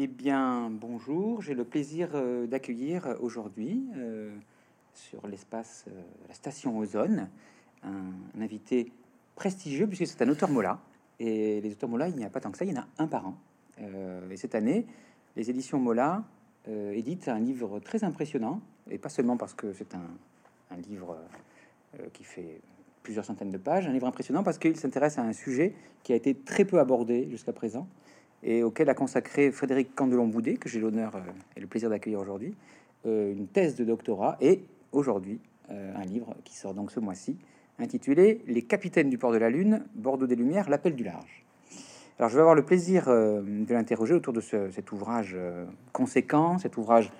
Eh bien, bonjour. J'ai le plaisir euh, d'accueillir euh, aujourd'hui euh, sur l'espace, euh, la station Ozone, un, invité prestigieux puisque c'est un auteur Mola. Et les auteurs Mola, il n'y a pas tant que ça, il y en a un par an. Et cette année, les éditions Mola éditent un livre très impressionnant, et pas seulement parce que c'est un, livre qui fait plusieurs centaines de pages, un livre impressionnant parce qu'il s'intéresse à un sujet qui a été très peu abordé jusqu'à présent et auquel a consacré Frédéric Candelon-Boudet, que j'ai l'honneur euh, et le plaisir d'accueillir aujourd'hui, euh, une thèse de doctorat et aujourd'hui euh, un livre qui sort donc ce mois-ci, intitulé Les capitaines du port de la Lune, Bordeaux des Lumières, l'appel du large. Alors je vais avoir le plaisir de l'interroger autour de ce- cet ouvrage conséquent, cet ouvrage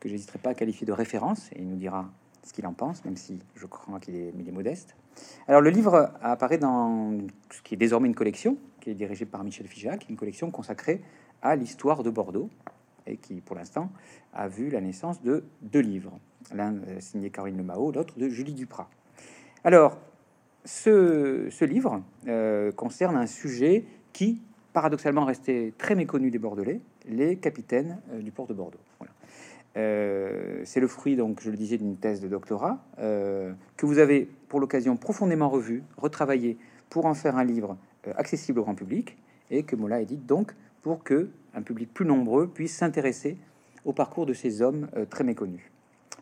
que j'hésiterai pas à qualifier de référence, et il nous dira ce qu'il en pense, même si je crois qu'il est, est modeste. Alors le livre apparaît dans ce qui est désormais une collection, qui est dirigée par Michel Figeac, une collection consacrée à l'histoire de Bordeaux, et qui pour l'instant a vu la naissance de deux livres, l'un euh, signé Caroline Lemao, l'autre de Julie Duprat. Alors, ce, livre euh, concerne un sujet qui, paradoxalement, restait très méconnu des Bordelais, les capitaines euh, du port de Bordeaux. C'est le fruit, donc, je le disais, d'une thèse de doctorat que vous avez, pour l'occasion, profondément revu, retravaillé pour en faire un livre accessible au grand public et que Mola édite donc pour que un public plus nombreux puisse s'intéresser au parcours de ces hommes euh, très méconnus.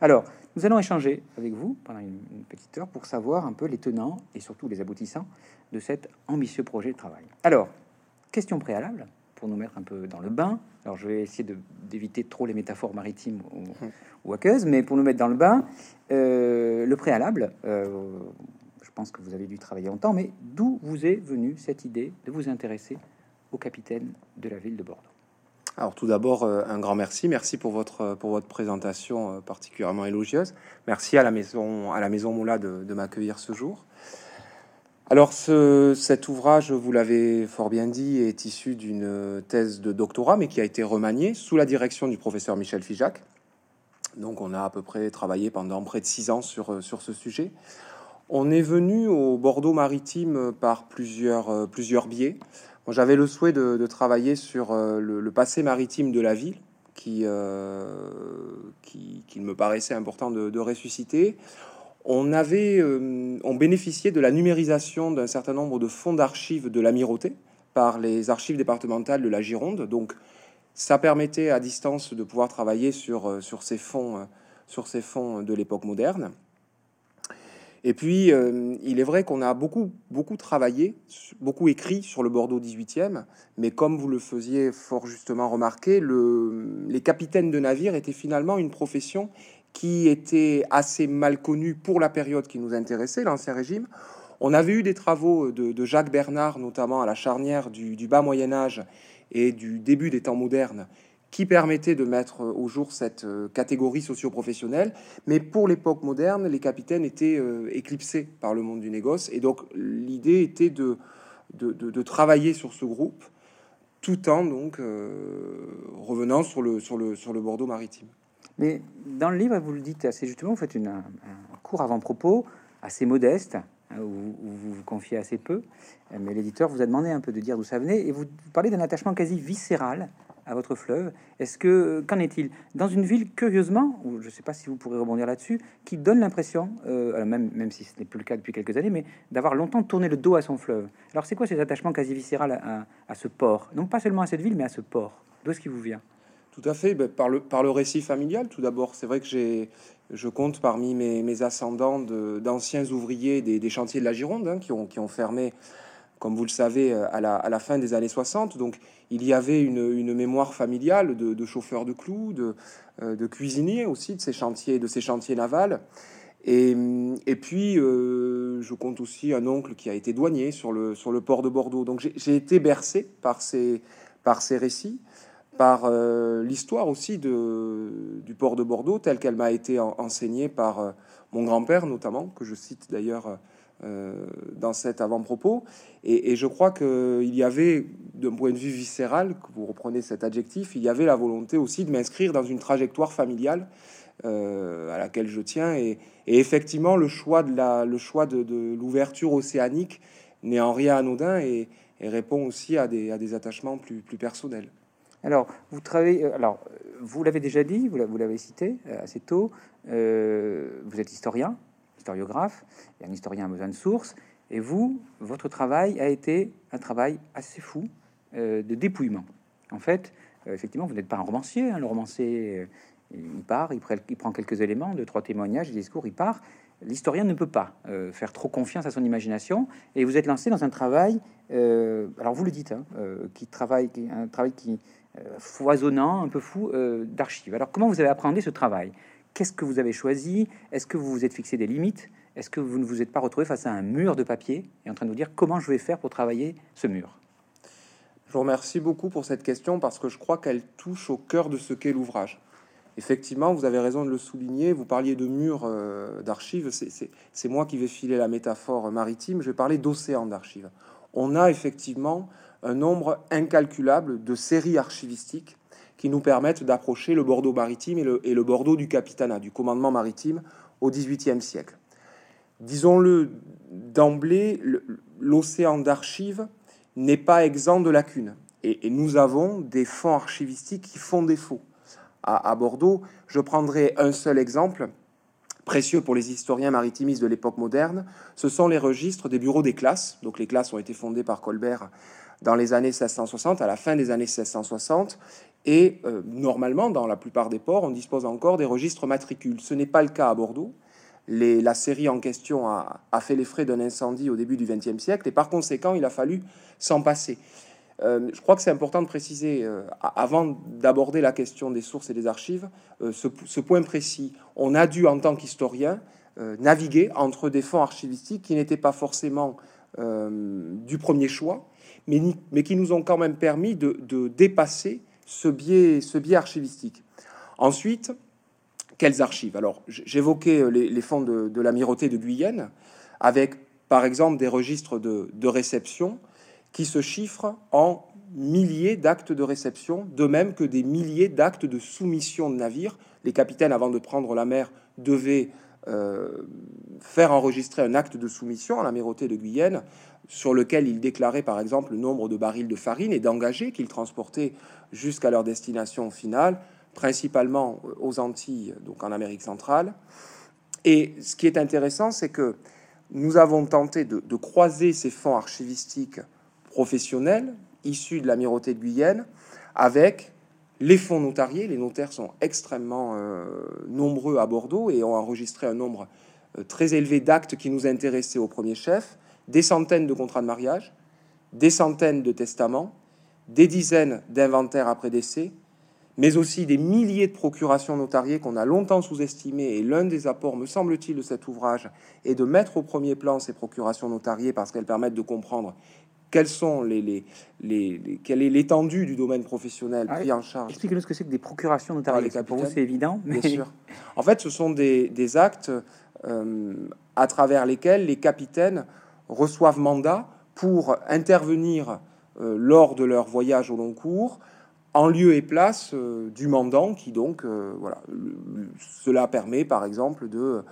Alors, nous allons échanger avec vous pendant une, une petite heure pour savoir un peu les tenants et surtout les aboutissants de cet ambitieux projet de travail. Alors, question préalable pour nous mettre un peu dans le bain. Alors, je vais essayer d'éviter trop les métaphores maritimes ou, ou aqueuses, mais pour nous mettre dans le bain, euh, le préalable, euh, pense que vous avez dû travailler longtemps, mais d'où vous est venue cette idée de vous intéresser au capitaine de la ville de Bordeaux? Alors tout d'abord, euh, un grand merci. Merci pour votre, euh, pour votre présentation euh, particulièrement élogieuse. Merci à la maison, à la maison Moula de, m'accueillir ce jour. Alors ce, cet ouvrage, vous l'avez fort bien dit, est issu d'une thèse de doctorat, mais qui a été remaniée sous la direction du professeur Michel Figeac. Donc on a à peu près travaillé pendant près de six ans sur, sur ce sujet. On est venu au Bordeaux maritime par plusieurs, euh, plusieurs biais. J'avais le souhait de, travailler sur euh, le, passé maritime de la ville, qui, euh, qui, qu'il me paraissait important de, de ressusciter. On avait, on bénéficiait de la numérisation d'un certain nombre de fonds d'archives de l'amirauté par les archives départementales de la Gironde. Donc, ça permettait à distance de pouvoir travailler sur, sur ces fonds, sur ces fonds de l'époque moderne. Et puis, euh, il est vrai qu'on a beaucoup, beaucoup travaillé, beaucoup écrit sur le Bordeaux 18e, mais comme vous le faisiez fort justement remarquer, le, les capitaines de navires étaient finalement une profession qui était assez mal connue pour la période qui nous intéressait, l'Ancien Régime. On avait eu des travaux de, Jacques Bernard, notamment à la charnière du bas Moyen Âge et du début des temps modernes, qui permettaient de mettre au jour cette euh, catégorie socio-professionnelle. Mais pour l'époque moderne, les capitaines étaient euh, éclipsés par le monde du négoce. Et donc l'idée était de, de, travailler sur ce groupe, tout en donc euh, revenant sur le, sur, le, sur le Bordeaux maritime. Mais dans le livre, vous le dites assez justement, vous faites une, un, court avant-propos assez modeste, hein, où, vous vous confiez assez peu, euh, mais l'éditeur vous a demandé un peu de dire d'où ça venait, et vous parlez d'un attachement quasi viscéral à votre fleuve. Est-ce que, qu'en est-il Dans une ville, curieusement, ou je ne sais pas si vous pourrez rebondir là-dessus, qui donne l'impression, euh, même, même si ce n'est plus le cas depuis quelques années, mais d'avoir longtemps tourné le dos à son fleuve? Alors c'est quoi cet attachement quasi viscéral à, à- ce port? Non pas seulement à cette ville, mais à ce port. D'où est-ce qu'il vous vient? Tout à fait, ben, par, le, par le récit familial, tout d'abord. C'est vrai que j'ai, je compte parmi mes, mes ascendants d'anciens ouvriers des, des chantiers de la Gironde hein, qui, ont, qui ont fermé, comme vous le savez, euh, à la, fin des années 60. Donc il y avait une, mémoire familiale de, de chauffeurs de clous, de, euh, de cuisiniers aussi de ces chantiers, de ces chantiers navals. Et, et puis, euh, je compte aussi un oncle qui a été douanier sur le, port de Bordeaux. Donc, j'ai été bercé par ces, récits, par l'histoire aussi du port de Bordeaux, telle qu'elle m'a été en- enseignée par mon grand-père, notamment, que je cite d'ailleurs dans cet avant-propos. Et, je crois qu'il y avait, d'un point de vue viscéral, que vous reprenez cet adjectif, il y avait la volonté aussi de m'inscrire dans une trajectoire familiale euh, à laquelle je tiens. Et, effectivement, le choix de l'ouverture océanique n'est en rien anodin et, répond aussi à des, attachements plus, personnels. Alors, vous travaillez. euh, Alors, euh, vous l'avez déjà dit, vous l'a- vous l'avez cité euh, assez tôt. euh, vous êtes historien, historiographe. Et un historien a besoin de sources. Et vous, votre travail a été un travail assez fou euh, de dépouillement. En fait, euh, effectivement, vous n'êtes pas un romancier. hein. Le romancier, euh, il part, il, prend- quelques éléments, deux, trois témoignages, des discours, il part. L'historien ne peut pas faire trop confiance à son imagination. Et vous êtes lancé dans un travail, alors vous le dites, hein, qui travaille, qui, un travail qui foisonnant, un peu fou d'archives. Alors comment vous avez appréhendé ce travail? Qu'est-ce que vous avez choisi? Est-ce que vous vous êtes fixé des limites? Est-ce que vous ne vous êtes pas retrouvé face à un mur de papier et en train de vous dire comment je vais faire pour travailler ce mur? Je vous remercie beaucoup pour cette question parce que je crois qu'elle touche au cœur de ce qu'est l'ouvrage. Effectivement, vous avez raison de le souligner. Vous parliez de murs euh, d'archives. C'est- moi qui vais filer la métaphore maritime. Je vais parler d'océan d'archives. On a effectivement un nombre incalculable de séries archivistiques qui nous permettent d'approcher le Bordeaux maritime et le, Bordeaux du Capitanat, du commandement maritime au XVIIIe siècle. Disons-le d'emblée, l'océan d'archives n'est pas exempt de lacunes. Et, et nous avons des fonds archivistiques qui font défaut. À, à Bordeaux, je prendrai un seul exemple, précieux pour les historiens maritimistes de l'époque moderne, ce sont les registres des bureaux des classes. Donc les classes ont été fondées par Colbert dans les années 1660, à la fin des années 1660. Et euh, normalement, dans la plupart des ports, on dispose encore des registres matricules. Ce n'est pas le cas à Bordeaux. La série en question a, fait les frais d'un incendie au début du XXe siècle et par conséquent, il a fallu s'en passer. Euh, je crois que c'est important de préciser, euh, avant d'aborder la question des sources et des archives, ce, point précis. On a dû, en tant qu'historien, naviguer entre des fonds archivistiques qui n'étaient pas forcément du premier choix, mais, qui nous ont quand même permis de dépasser ce biais, archivistique. Ensuite, quelles archives? Alors, j'évoquais euh, les, fonds de, l'amirauté de Guyenne, avec par exemple des registres de, de réception qui se chiffrent en milliers d'actes de réception, de même que des milliers d'actes de soumission de navires. Les capitaines, avant de prendre la mer, devaient euh, faire enregistrer un acte de soumission à l'amirauté de Guyenne, sur lequel ils déclaraient par exemple le nombre de barils de farine et d'engagés qu'ils transportaient jusqu'à leur destination finale, principalement aux Antilles, donc en Amérique centrale. Et ce qui est intéressant, c'est que nous avons tenté de, de croiser ces fonds archivistiques professionnels issus de l'amirauté de Guyenne avec les fonds notariés. Les notaires sont extrêmement euh, nombreux à Bordeaux et ont enregistré un nombre euh, très élevé d'actes qui nous intéressaient au premier chef, des centaines de contrats de mariage, des centaines de testaments, des dizaines d'inventaires après décès, mais aussi des milliers de procurations notariées qu'on a longtemps sous-estimées. Et l'un des apports, me semble-t-il, de cet ouvrage est de mettre au premier plan ces procurations notariées parce qu'elles permettent de comprendre quelles sont les, les, les, les- quelle est l'étendue du domaine professionnel Ah, pris en charge. Expliquez-nous ce que c'est que des procurations notariées. Pour vous, c'est évident, mais Bien sûr. En fait, ce sont des, des actes euh, à travers lesquels les capitaines reçoivent mandat pour intervenir euh, lors de leur voyage au long cours en lieu et place euh, du mandant qui donc euh, voilà cela permet par exemple de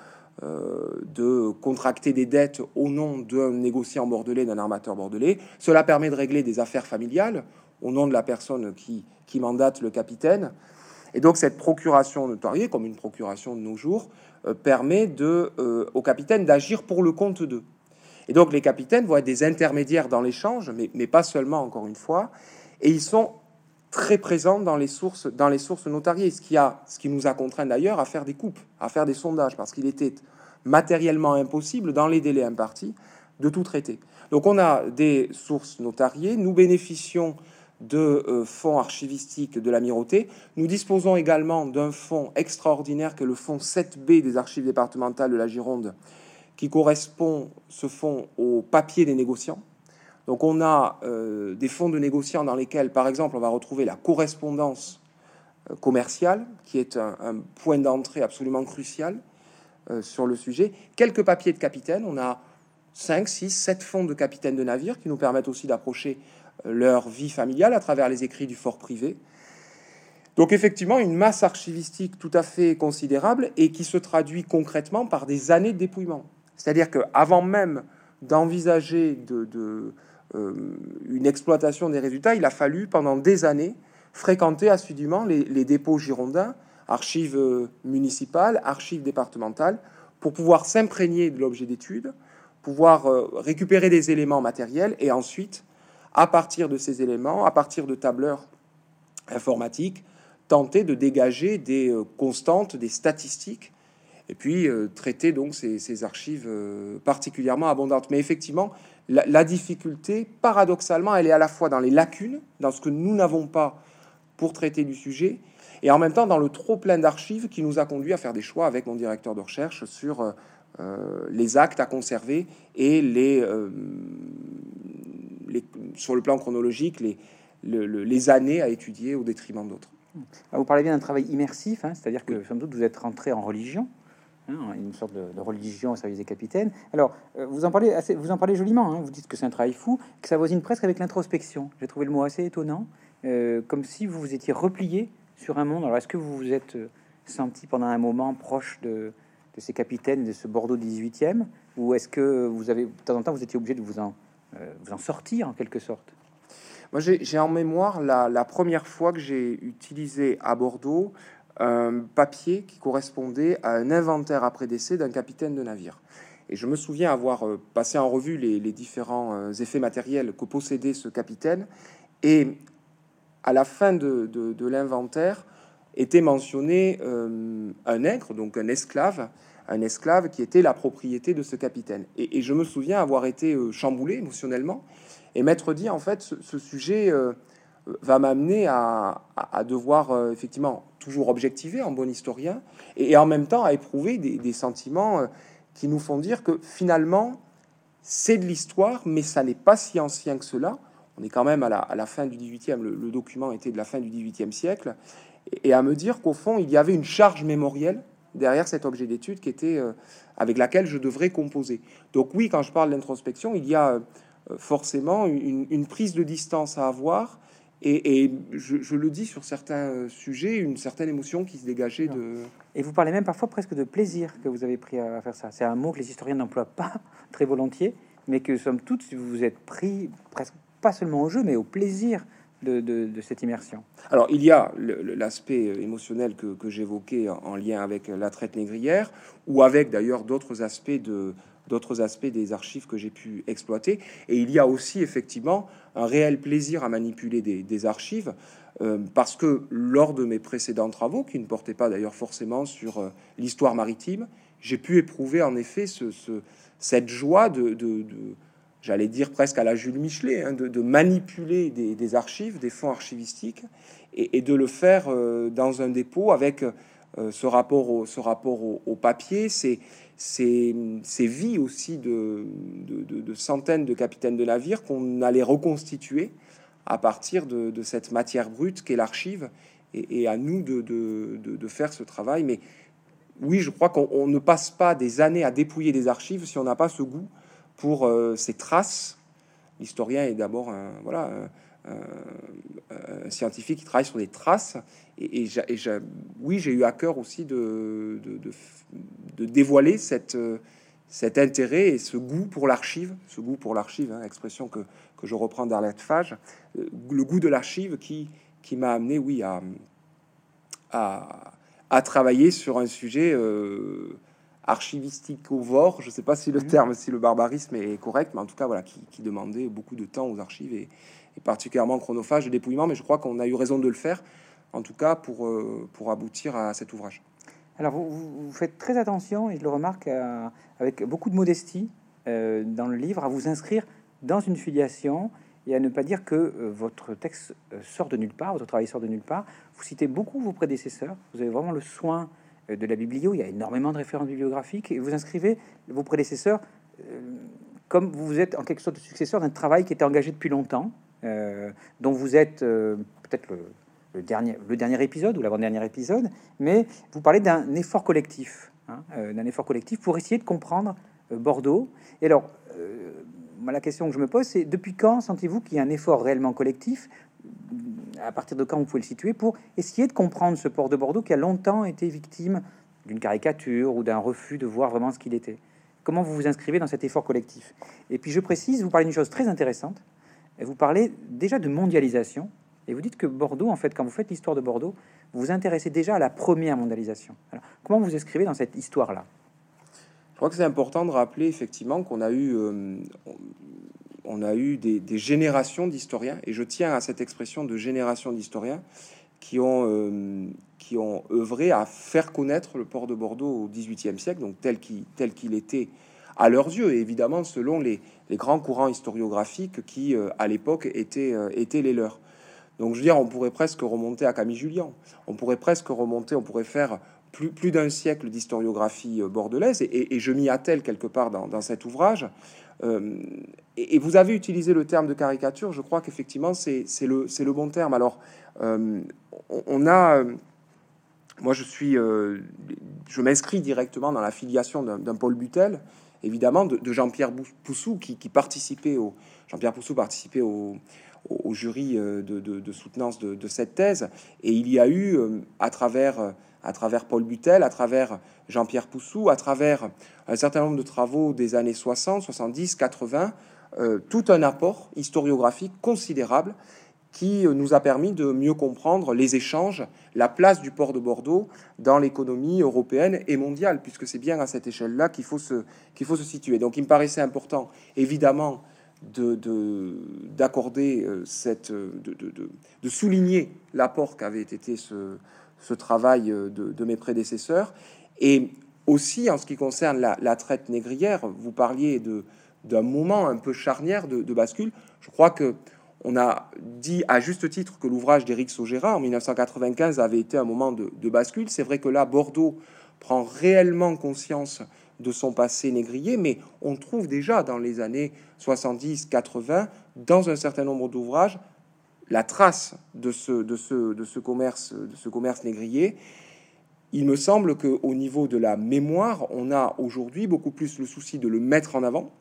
de contracter des dettes au nom d'un négociant bordelais d'un armateur bordelais cela permet de régler des affaires familiales au nom de la personne qui qui mandate le capitaine et donc cette procuration notariée, comme une procuration de nos jours, permet de, au capitaine d'agir pour le compte d'eux. Et donc les capitaines vont être des intermédiaires dans l'échange, mais, mais pas seulement, encore une fois, et ils sont très présents dans les sources, dans les sources notariées, ce qui, a, ce qui nous a contraint d'ailleurs à faire des coupes, à faire des sondages, parce qu'il était matériellement impossible, dans les délais impartis, de tout traiter. Donc on a des sources notariées, nous bénéficions de euh, fonds archivistiques de l'amirauté. Nous disposons également d'un fonds extraordinaire que le fonds 7B des archives départementales de la Gironde, qui correspond, ce fonds, au papier des négociants. Donc on a euh, des fonds de négociants dans lesquels, par exemple, on va retrouver la correspondance euh, commerciale, qui est un, point d'entrée absolument crucial euh, sur le sujet. Quelques papiers de capitaine, on a 5, 6, 7 fonds de capitaines de navires qui nous permettent aussi d'approcher leur vie familiale à travers les écrits du fort privé. Donc effectivement, une masse archivistique tout à fait considérable et qui se traduit concrètement par des années de dépouillement. C'est-à-dire qu'avant même d'envisager de, de, euh, une exploitation des résultats, il a fallu pendant des années fréquenter assidûment les, les dépôts girondins, archives municipales, archives départementales, pour pouvoir s'imprégner de l'objet d'étude, pouvoir récupérer des éléments matériels et ensuite, à partir de ces éléments, à partir de tableurs informatiques, tenter de dégager des constantes, des statistiques et puis euh, traiter donc ces, archives euh, particulièrement abondantes. Mais effectivement, la, difficulté, paradoxalement, elle est à la fois dans les lacunes, dans ce que nous n'avons pas pour traiter du sujet, et en même temps dans le trop plein d'archives qui nous a conduit à faire des choix avec mon directeur de recherche sur euh, les actes à conserver et les, sur le plan chronologique les, les années à étudier au détriment d'autres. Vous parlez bien d'un travail immersif, hein, c'est-à-dire que sans doute vous êtes rentré en religion. Hein, une sorte de, religion au service des capitaines. Alors, euh, vous en parlez, assez, vous en parlez joliment. Hein. vous dites que c'est un travail fou, que ça voisine presque avec l'introspection. J'ai trouvé le mot assez étonnant, euh, comme si vous vous étiez replié sur un monde. Alors, est-ce que vous vous êtes euh, senti pendant un moment proche de, ces capitaines, de ce Bordeaux 18e, ou est-ce que vous avez, de temps en temps, vous étiez obligé de vous en, sortir en quelque sorte? Moi, j'ai en mémoire la, première fois que j'ai utilisé à Bordeaux un papier qui correspondait à un inventaire après décès d'un capitaine de navire. Et je me souviens avoir euh, passé en revue les, différents euh, effets matériels que possédait ce capitaine. Et à la fin de, l'inventaire était mentionné euh, un nègre, donc un esclave, un esclave qui était la propriété de ce capitaine. Et, je me souviens avoir été chamboulé émotionnellement et m'être dit, en fait, ce, sujet va m'amener à, devoir effectivement toujours objectiver en bon historien, et, en même temps à éprouver des, sentiments euh, qui nous font dire que finalement, c'est de l'histoire, mais ça n'est pas si ancien que cela. On est quand même à la, fin du 18e, le, document était de la fin du 18e siècle, et, à me dire qu'au fond, il y avait une charge mémorielle derrière cet objet d'étude qui était euh, avec laquelle je devrais composer. Donc oui, quand je parle d'introspection, il y a euh, forcément une, prise de distance à avoir et, je, le dis sur certains euh, sujets, une certaine émotion qui se dégageait de... Et vous parlez même parfois presque de plaisir que vous avez pris à faire ça. C'est un mot que les historiens n'emploient pas très volontiers, mais que somme toute, vous vous êtes pris presque pas seulement au jeu, mais au plaisir de, cette immersion. Alors, il y a l'aspect euh, émotionnel que, que j'évoquais en lien avec la traite négrière, ou avec d'ailleurs d'autres aspects de, d'autres aspects des archives que j'ai pu exploiter. Et il y a aussi effectivement un réel plaisir à manipuler des, archives, euh, parce que lors de mes précédents travaux, qui ne portaient pas d'ailleurs forcément sur euh, l'histoire maritime, j'ai pu éprouver en effet ce, cette joie de, j'allais dire presque à la Jules Michelet, hein, de, manipuler des, archives, des fonds archivistiques, et, de le faire euh, dans un dépôt avec ce rapport au, ce rapport au papier. C'est ces, vies aussi de, centaines de capitaines de navires qu'on allait reconstituer à partir de, cette matière brute qu'est l'archive, et, à nous de, faire ce travail. Mais oui, je crois qu'on ne passe pas des années à dépouiller des archives si on n'a pas ce goût pour euh, ces traces. L'historien est d'abord un, voilà, un, scientifique qui travaille sur des traces, et, oui, j'ai eu à cœur aussi de, de, dévoiler cette, cet intérêt et ce goût pour l'archive, ce goût pour l'archive, hein, expression que, que, je reprends d'Arlette Fage, euh, le goût de l'archive qui, qui m'a amené, oui, à, à, à, travailler sur un sujet euh, archivistique au vor. Je ne sais pas si le mmh. terme, si le barbarisme est correct, mais en tout cas, voilà, qui, qui demandait beaucoup de temps aux archives et, et particulièrement chronophage de dépouillement. Mais je crois qu'on a eu raison de le faire en tout cas pour, euh, pour aboutir à cet ouvrage. Alors vous, faites très attention, et je le remarque avec beaucoup de modestie euh, dans le livre, à vous inscrire dans une filiation et à ne pas dire que euh, votre texte sort de nulle part, votre travail sort de nulle part. Vous citez beaucoup vos prédécesseurs, vous avez vraiment le soin de la biblio, il y a énormément de références bibliographiques, et vous inscrivez vos prédécesseurs comme vous êtes en quelque sorte successeur d'un travail qui était engagé depuis longtemps, dont vous êtes peut-être le dernier, le dernier épisode ou l'avant-dernier épisode, mais vous parlez d'un effort collectif, hein, euh, d'un effort collectif pour essayer de comprendre euh, Bordeaux. Et alors, euh, la question que je me pose, c'est depuis quand sentez-vous qu'il y a un effort réellement collectif À partir de quand vous pouvez le situer pour essayer de comprendre ce port de Bordeaux qui a longtemps été victime d'une caricature ou d'un refus de voir vraiment ce qu'il était? Comment vous vous inscrivez dans cet effort collectif? Et puis je précise, vous parlez d'une chose très intéressante. Vous parlez déjà de mondialisation Et vous dites que Bordeaux, en fait, quand vous faites l'histoire de Bordeaux, vous vous intéressez déjà à la première mondialisation. Alors, comment vous inscrivez dans cette histoire-là? Je crois que c'est important de rappeler effectivement qu'on a eu, euh, on a eu des, générations d'historiens, et je tiens à cette expression de génération d'historiens qui ont, euh, qui ont œuvré à faire connaître le port de Bordeaux au XVIIIe siècle, donc tel qu'il tel qu'il était à leurs yeux, et évidemment selon les, les grands courants historiographiques qui, euh, à l'époque, étaient, étaient les leurs. Donc, je veux dire, on pourrait presque remonter à Camille Julien. On pourrait presque remonter, on pourrait faire plus, plus d'un siècle d'historiographie euh, bordelaise, et, je m'y attelle quelque part dans, cet ouvrage. Euh, et, vous avez utilisé le terme de caricature, je crois qu'effectivement, c'est le, le bon terme. Alors, euh, on, a. moi, je suis. je m'inscris directement dans la filiation d'un Paul Butel, évidemment, de, Jean-Pierre Poussou, qui, participait au. Jean-Pierre Poussou participait au, au, jury euh, de, soutenance de, cette thèse. Et il y a eu, euh, à travers, euh, à travers Paul Butel, à travers Jean-Pierre Poussou, à travers un certain nombre de travaux des années 60, 70, 80, tout un apport historiographique considérable qui nous a permis de mieux comprendre les échanges, la place du port de Bordeaux dans l'économie européenne et mondiale, puisque c'est bien à cette échelle-là qu'il faut, se, faut se situer. Donc il me paraissait important, évidemment, d'accorder euh, cette, euh, de, souligner l'apport qu'avait été ce, ce travail euh, de, mes prédécesseurs. Et aussi, en ce qui concerne la, traite négrière, vous parliez d'un moment un peu charnière de, bascule. Je crois que on a dit à juste titre que l'ouvrage d'Éric Saugera en 1995 avait été un moment de, bascule. C'est vrai que là, Bordeaux prend réellement conscience de son passé négrier, mais on trouve déjà dans les années 70-80, dans un certain nombre d'ouvrages, la trace de ce, de, ce, de, ce commerce, de ce commerce négrier. Il me semble qu'au niveau de la mémoire, on a aujourd'hui beaucoup plus le souci de le mettre en avant.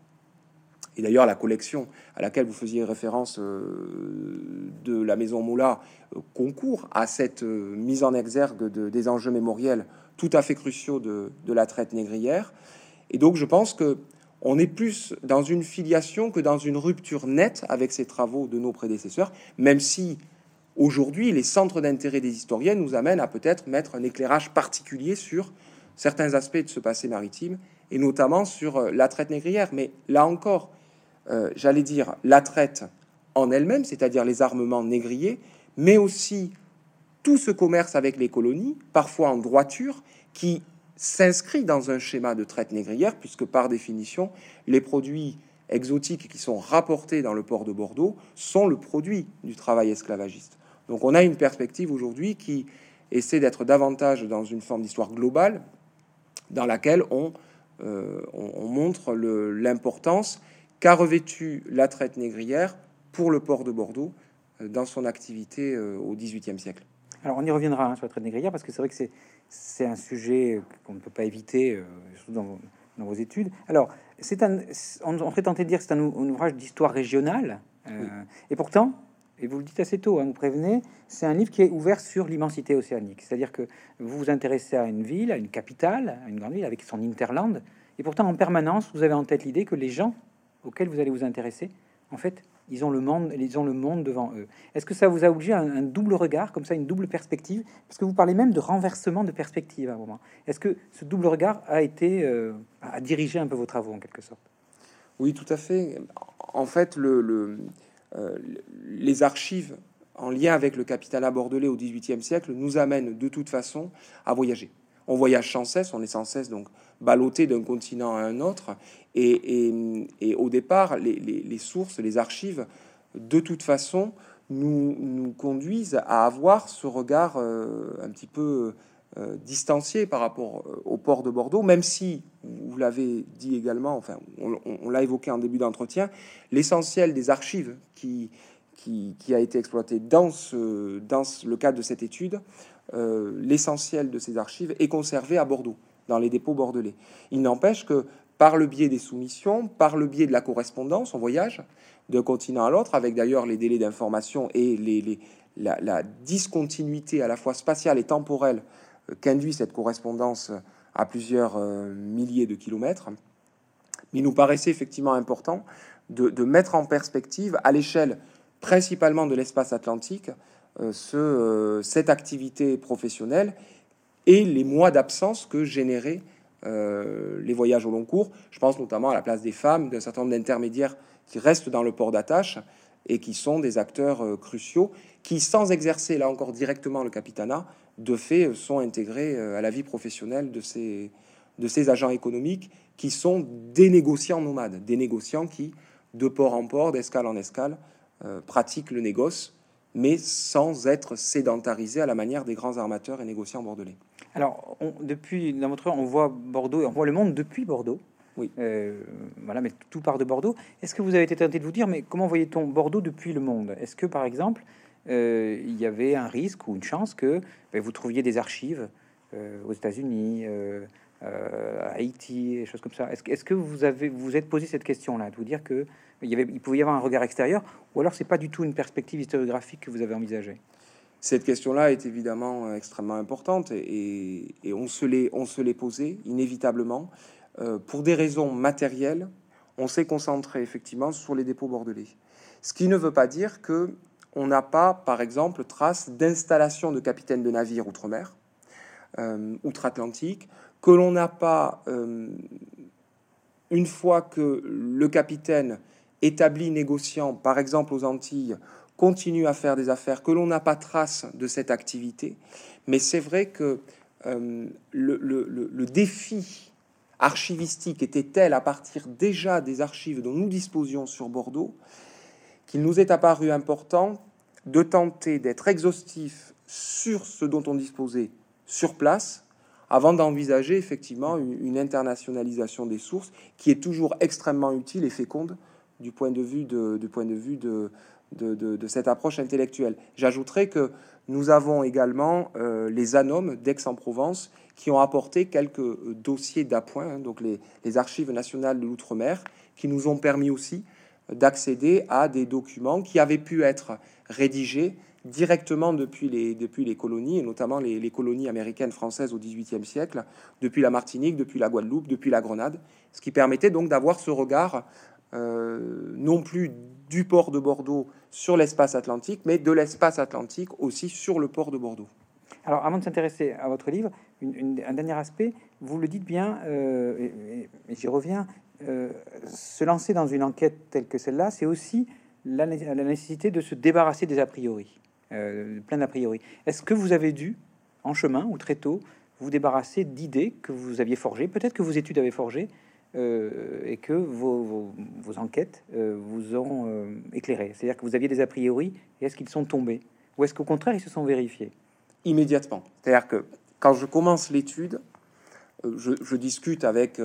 Et d'ailleurs, la collection à laquelle vous faisiez référence euh, de la Maison Moula euh, concourt à cette euh, mise en exergue de, des enjeux mémoriels tout à fait cruciaux de, la traite négrière. Et donc, je pense que on est plus dans une filiation que dans une rupture nette avec ces travaux de nos prédécesseurs, même si aujourd'hui les centres d'intérêt des historiens nous amènent à peut-être mettre un éclairage particulier sur certains aspects de ce passé maritime, et notamment sur la traite négrière. Mais là encore, euh, j'allais dire la traite en elle-même, c'est-à-dire les armements négriers, mais aussi tout ce commerce avec les colonies, parfois en droiture, qui s'inscrit dans un schéma de traite négrière, puisque par définition, les produits exotiques qui sont rapportés dans le port de Bordeaux sont le produit du travail esclavagiste. Donc on a une perspective aujourd'hui qui essaie d'être davantage dans une forme d'histoire globale, dans laquelle on, euh, on, montre l'importance qu'a revêtu la traite négrière pour le port de Bordeaux euh, dans son activité euh, au XVIIIe siècle. Alors on y reviendra hein, sur la traite négrière parce que c'est vrai que c'est un sujet qu'on ne peut pas éviter euh, dans, dans, vos études. Alors c'est un, on, on serait tenté de dire que c'est un, ouvrage d'histoire régionale euh, et pourtant, et vous le dites assez tôt, hein, vous prévenez, c'est un livre qui est ouvert sur l'immensité océanique. C'est-à-dire que vous vous intéressez à une ville, à une capitale, à une grande ville avec son hinterland, et pourtant en permanence vous avez en tête l'idée que les gens auxquels vous allez vous intéresser, en fait, ils ont le monde, ils ont le monde devant eux. Est-ce que ça vous a obligé un, un, double regard, comme ça, une double perspective? Parce que vous parlez même de renversement de perspective à un moment. Est-ce que ce double regard a été euh, a dirigé un peu vos travaux en quelque sorte? Oui, tout à fait. En fait, euh, les archives en lien avec le capitanat bordelais au XVIIIe siècle nous amènent de toute façon à voyager. On voyage sans cesse, on est sans cesse donc ballotté d'un continent à un autre, et, au départ, les, sources, les archives, de toute façon, nous, conduisent à avoir ce regard euh, un petit peu euh, distancié par rapport euh, au port de Bordeaux, même si, vous l'avez dit également, enfin, on, l'a évoqué en début d'entretien, l'essentiel des archives qui, qui, a été exploité dans, ce, dans le cadre de cette étude, l'essentiel de ces archives est conservé à Bordeaux, dans les dépôts bordelais. Il n'empêche que par le biais des soumissions, par le biais de la correspondance, on voyage d'un continent à l'autre, avec d'ailleurs les délais d'information et les, la, discontinuité à la fois spatiale et temporelle euh, qu'induit cette correspondance à plusieurs euh, milliers de kilomètres. Il nous paraissait effectivement important de, mettre en perspective, à l'échelle principalement de l'espace atlantique, ce, cette activité professionnelle et les mois d'absence que généraient les voyages au long cours. Je pense notamment à la place des femmes, d'un certain nombre d'intermédiaires qui restent dans le port d'attache et qui sont des acteurs cruciaux, qui, sans exercer là encore directement le capitanat, de fait sont intégrés à la vie professionnelle de ces, de ces agents économiques qui sont des négociants nomades, des négociants qui, de port en port, d'escale en escale, euh, pratiquent le négoce, mais sans être sédentarisés à la manière des grands armateurs et négociants bordelais. Alors, depuis, dans votre on voit Bordeaux, on voit le monde depuis Bordeaux. Oui. Euh, voilà, mais tout part de Bordeaux. Est-ce que vous avez été tenté de vous dire, mais comment voyait-on Bordeaux depuis le monde? Est-ce que, par exemple, euh, il y avait un risque ou une chance que ben, vous trouviez des archives aux États-Unis, euh, Haïti, et choses comme ça? Est-ce, est que vous avez vous êtes posé cette question-là, de vous dire que il, y avait, il pouvait y avoir un regard extérieur, ou alors c'est pas du tout une perspective historiographique que vous avez envisagée? Cette question-là est évidemment euh, extrêmement importante et, on se l'est on se l'est posé inévitablement euh, pour des raisons matérielles. On s'est concentré effectivement sur les dépôts bordelais, ce qui ne veut pas dire que on n'a pas, par exemple, trace d'installation de capitaines de navires outre-mer, outre-Atlantique, que l'on n'a pas, euh, une fois que le capitaine établi négociant, par exemple aux Antilles, continue à faire des affaires, que l'on n'a pas trace de cette activité. Mais c'est vrai que euh, le, défi archivistique était tel à partir déjà des archives dont nous disposions sur Bordeaux qu'il nous est apparu important de tenter d'être exhaustif sur ce dont on disposait sur place avant d'envisager effectivement une, internationalisation des sources qui est toujours extrêmement utile et féconde du point de vue de, du point de, vue de, de, cette approche intellectuelle. J'ajouterai que nous avons également euh, les anomes d'Aix-en-Provence qui ont apporté quelques dossiers d'appoint, hein, donc les, les, archives nationales de l'outre-mer, qui nous ont permis aussi d'accéder à des documents qui avaient pu être rédigés directement depuis les, depuis les colonies, et notamment les, colonies américaines françaises au XVIIIe siècle, depuis la Martinique, depuis la Guadeloupe, depuis la Grenade, ce qui permettait donc d'avoir ce regard euh, non plus du port de Bordeaux sur l'espace atlantique, mais de l'espace atlantique aussi sur le port de Bordeaux. Alors, avant de s'intéresser à votre livre, un dernier aspect, vous le dites bien, euh, et, j'y reviens, euh, se lancer dans une enquête telle que celle-là, c'est aussi la, nécessité de se débarrasser des a priori. Euh, plein d'a priori. Est-ce que vous avez dû, en chemin ou très tôt, vous débarrasser d'idées que vous aviez forgées, peut-être que vos études avaient forgé, euh, et que vos, enquêtes euh, vous ont éclairé C'est-à-dire que vous aviez des a priori, est-ce qu'ils sont tombés Ou est-ce qu'au contraire, ils se sont vérifiés Immédiatement. C'est-à-dire que quand je commence l'étude, je, discute avec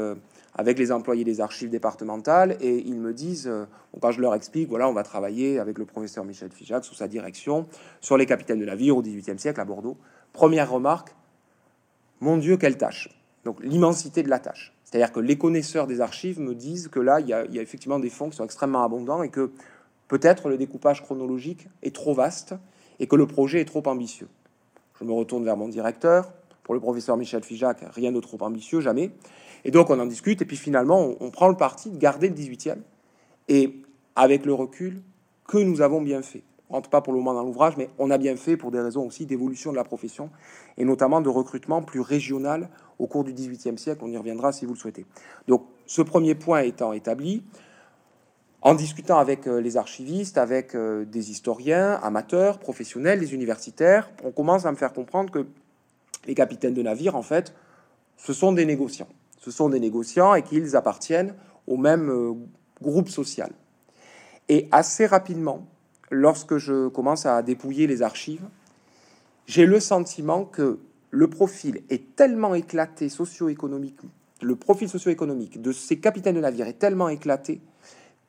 avec les employés des archives départementales et ils me disent, euh, quand je leur explique, voilà, on va travailler avec le professeur Michel Figeac sous sa direction sur les capitaines de navires au XVIIIe siècle à Bordeaux. Première remarque, mon Dieu, quelle tâche Donc l'immensité de la tâche. C'est-à-dire que les connaisseurs des archives me disent que là, il y, a, effectivement des fonds qui sont extrêmement abondants et que peut-être le découpage chronologique est trop vaste et que le projet est trop ambitieux. Je me retourne vers mon directeur. Pour le professeur Michel Figeac, rien de trop ambitieux, jamais. Et donc on en discute, et puis finalement on, prend le parti de garder le 18e. Et avec le recul, que nous avons bien fait. On rentre pas pour le moment dans l'ouvrage, mais on a bien fait pour des raisons aussi d'évolution de la profession, et notamment de recrutement plus régional au cours du 18e siècle. On y reviendra si vous le souhaitez. Donc ce premier point étant établi, en discutant avec euh, les archivistes, avec euh, des historiens, amateurs, professionnels, les universitaires, on commence à me faire comprendre que les capitaines de navires, en fait, ce sont des négociants ce sont des négociants et qu'ils appartiennent au même euh, groupe social. Et assez rapidement, lorsque je commence à dépouiller les archives, j'ai le sentiment que le profil est tellement éclaté socio-économique, le profil socio-économique de ces capitaines de navires est tellement éclaté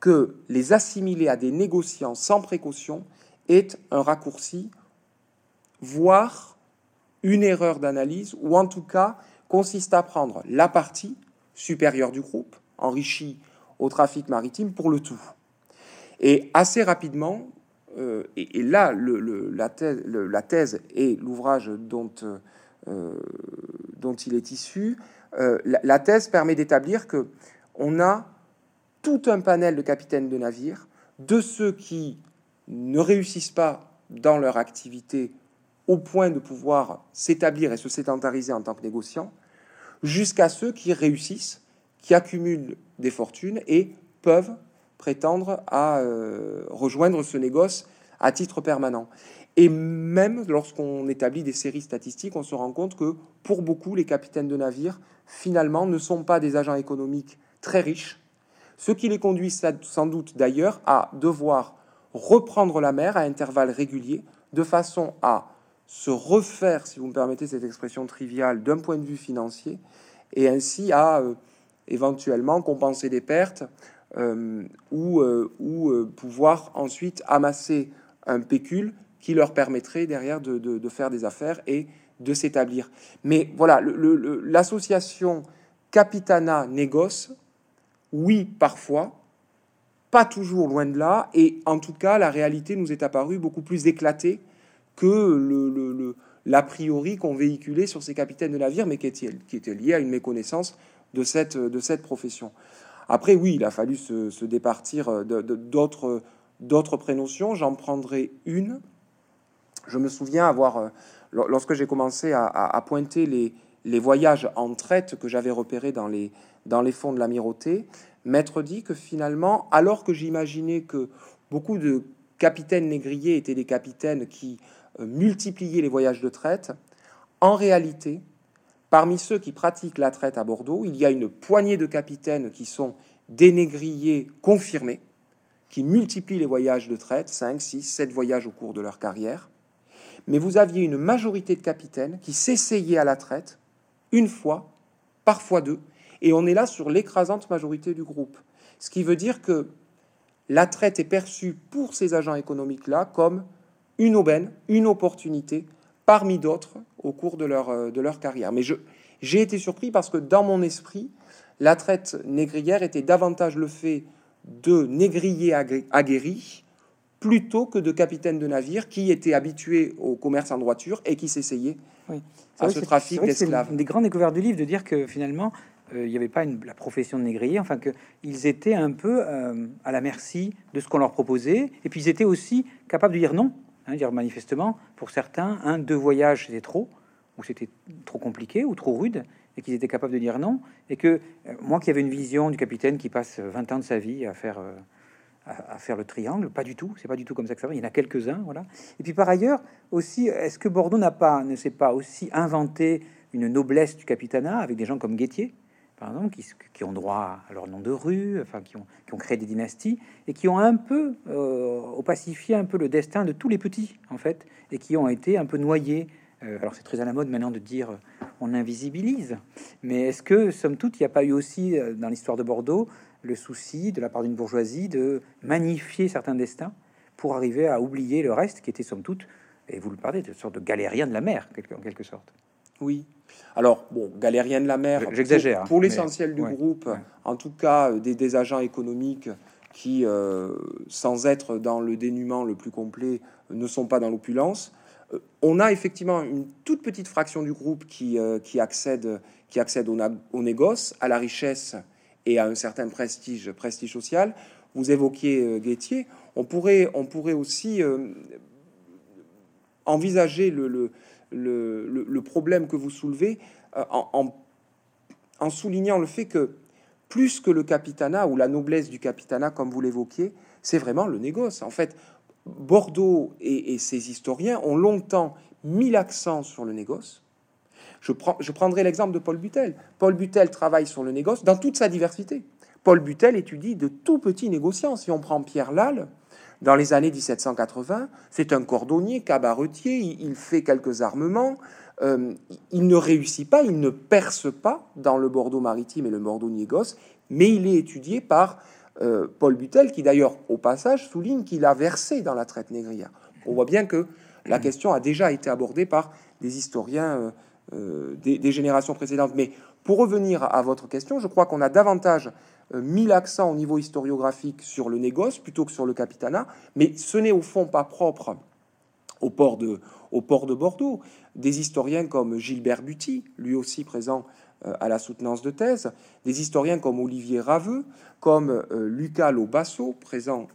que les assimiler à des négociants sans précaution est un raccourci, voire une erreur d'analyse, ou en tout cas consiste à prendre la partie supérieure du groupe, enrichie au trafic maritime, pour le tout. Et assez rapidement, euh, et, là, le, la, thèse, la, thèse, et l'ouvrage dont, euh, dont il est issu, euh, la, la, thèse permet d'établir que on a tout un panel de capitaines de navires, de ceux qui ne réussissent pas dans leur activité au point de pouvoir s'établir et se sédentariser en tant que négociants, jusqu'à ceux qui réussissent, qui accumulent des fortunes et peuvent prétendre à euh, rejoindre ce négoce à titre permanent. Et même lorsqu'on établit des séries statistiques, on se rend compte que pour beaucoup, les capitaines de navires, finalement, ne sont pas des agents économiques très riches, ce qui les conduit sans doute d'ailleurs à devoir reprendre la mer à intervalles réguliers, de façon à se refaire, si vous me permettez cette expression triviale, d'un point de vue financier, et ainsi à euh, éventuellement compenser des pertes euh, ou, euh, ou pouvoir ensuite amasser un pécule qui leur permettrait derrière de, faire des affaires et de s'établir. Mais voilà, l'association Capitana-Négoce, oui, parfois, pas toujours loin de là, et en tout cas, la réalité nous est apparue beaucoup plus éclatée que l'a priori qu'on véhiculait sur ces capitaines de navires, mais qui était, qui était lié à une méconnaissance de cette, de cette profession. Après, oui, il a fallu se, se départir d'autres, d'autres prénotions. J'en prendrai une. Je me souviens avoir, euh, lorsque j'ai commencé à, pointer les, voyages en traite que j'avais repérés dans les, fonds de l'amirauté, Maître dit que finalement, alors que j'imaginais que beaucoup de capitaines négriers étaient des capitaines qui euh, multipliaient les voyages de traite, en réalité, parmi ceux qui pratiquent la traite à Bordeaux, il y a une poignée de capitaines qui sont des négriers confirmés, qui multiplient les voyages de traite, 5, 6, 7 voyages au cours de leur carrière. Mais vous aviez une majorité de capitaines qui s'essayaient à la traite une fois, parfois deux, et on est là sur l'écrasante majorité du groupe. Ce qui veut dire que la traite est perçue pour ces agents économiques-là comme une aubaine, une opportunité parmi d'autres au cours de leur, euh, de leur carrière. Mais j'ai été surpris parce que dans mon esprit, la traite négrière était davantage le fait de négriers aguerris plutôt que de capitaines de navires qui étaient habitués au commerce en droiture et qui s'essayaient à ce trafic d'esclaves. C'est des grandes découvertes du livre de dire que finalement, euh, il n'y avait pas une, la profession de négrier, enfin qu'ils étaient un peu euh, à la merci de ce qu'on leur proposait, et puis ils étaient aussi capables de dire non, hein, dire manifestement, pour certains, un, deux voyages c'était trop, ou c'était trop compliqué, ou trop rude, et qu'ils étaient capables de dire non, et que euh, moi qui avais une vision du capitaine qui passe 20 ans de sa vie à faire... à, faire le triangle, pas du tout, c'est pas du tout comme ça que ça va. Il y en a quelques-uns, voilà. Et puis par ailleurs aussi, est-ce que Bordeaux n'a pas, ne s'est pas aussi inventé une noblesse du capitanat avec des gens comme Guettier, par exemple, qui, ont droit à leur nom de rue, enfin, qui ont, créé des dynasties et qui ont un peu euh, opacifié un peu le destin de tous les petits, en fait, et qui ont été un peu noyés. Euh, alors, c'est très à la mode maintenant de dire euh, on invisibilise, mais est-ce que, somme toute, il n'y a pas eu aussi dans l'histoire de Bordeaux le souci de la part d'une bourgeoisie de magnifier certains destins pour arriver à oublier le reste qui était, somme toute, et vous le parlez, de sorte de galérien de la mer, en quelque sorte Oui, alors, bon, Galérien de la mer, j'exagère. Pour, l'essentiel du groupe, en tout cas euh, des, agents économiques qui, euh, sans être dans le dénuement le plus complet, ne sont pas dans l'opulence. Euh, on a effectivement une toute petite fraction du groupe qui, qui accède, qui accède au, au, négoce, à la richesse et à un certain prestige, social. Vous évoquiez Guettier. On pourrait, on pourrait aussi envisager le problème que vous soulevez euh, en, en, soulignant le fait que plus que le capitanat ou la noblesse du capitanat, comme vous l'évoquiez, c'est vraiment le négoce. En fait, Bordeaux et, ses historiens ont longtemps mis l'accent sur le négoce. Je, prends, je prendrai l'exemple de Paul Butel. Paul Butel travaille sur le négoce dans toute sa diversité. Paul Butel étudie de tout petits négociants. Si on prend Pierre Lal, dans les années 1780, c'est un cordonnier, cabaretier, il, fait quelques armements, euh, il ne réussit pas, il ne perce pas dans le Bordeaux maritime et le Bordeaux négoce, mais il est étudié par euh, Paul Butel, qui d'ailleurs, au passage, souligne qu'il a versé dans la traite négrière. On voit bien que la question a déjà été abordée par des historiens euh, des, des, générations précédentes. Mais pour revenir à votre question, je crois qu'on a davantage euh, mis l'accent au niveau historiographique sur le négoce plutôt que sur le capitanat, mais ce n'est au fond pas propre au port de, au port de Bordeaux. Des historiens comme Gilbert Buty, lui aussi présent euh, à la soutenance de thèse, des historiens comme Olivier Raveux, comme euh, Lucas Lobasso, présent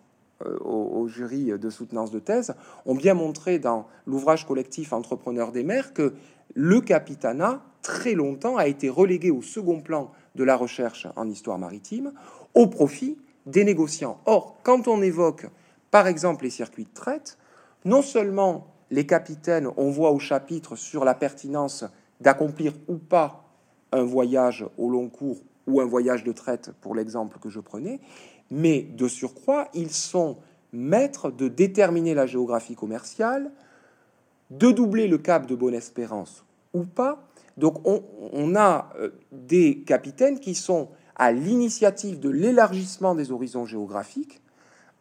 au, jury de soutenance de thèse, ont bien montré dans l'ouvrage collectif Entrepreneurs des mers que le capitanat, très longtemps, a été relégué au second plan de la recherche en histoire maritime au profit des négociants. Or, quand on évoque, par exemple, les circuits de traite, non seulement les capitaines, on voit au chapitre sur la pertinence d'accomplir ou pas un voyage au long cours ou un voyage de traite, pour l'exemple que je prenais, mais de surcroît, ils sont maîtres de déterminer la géographie commerciale, de doubler le cap de Bonne-Espérance ou pas. Donc on, a euh, des capitaines qui sont à l'initiative de l'élargissement des horizons géographiques,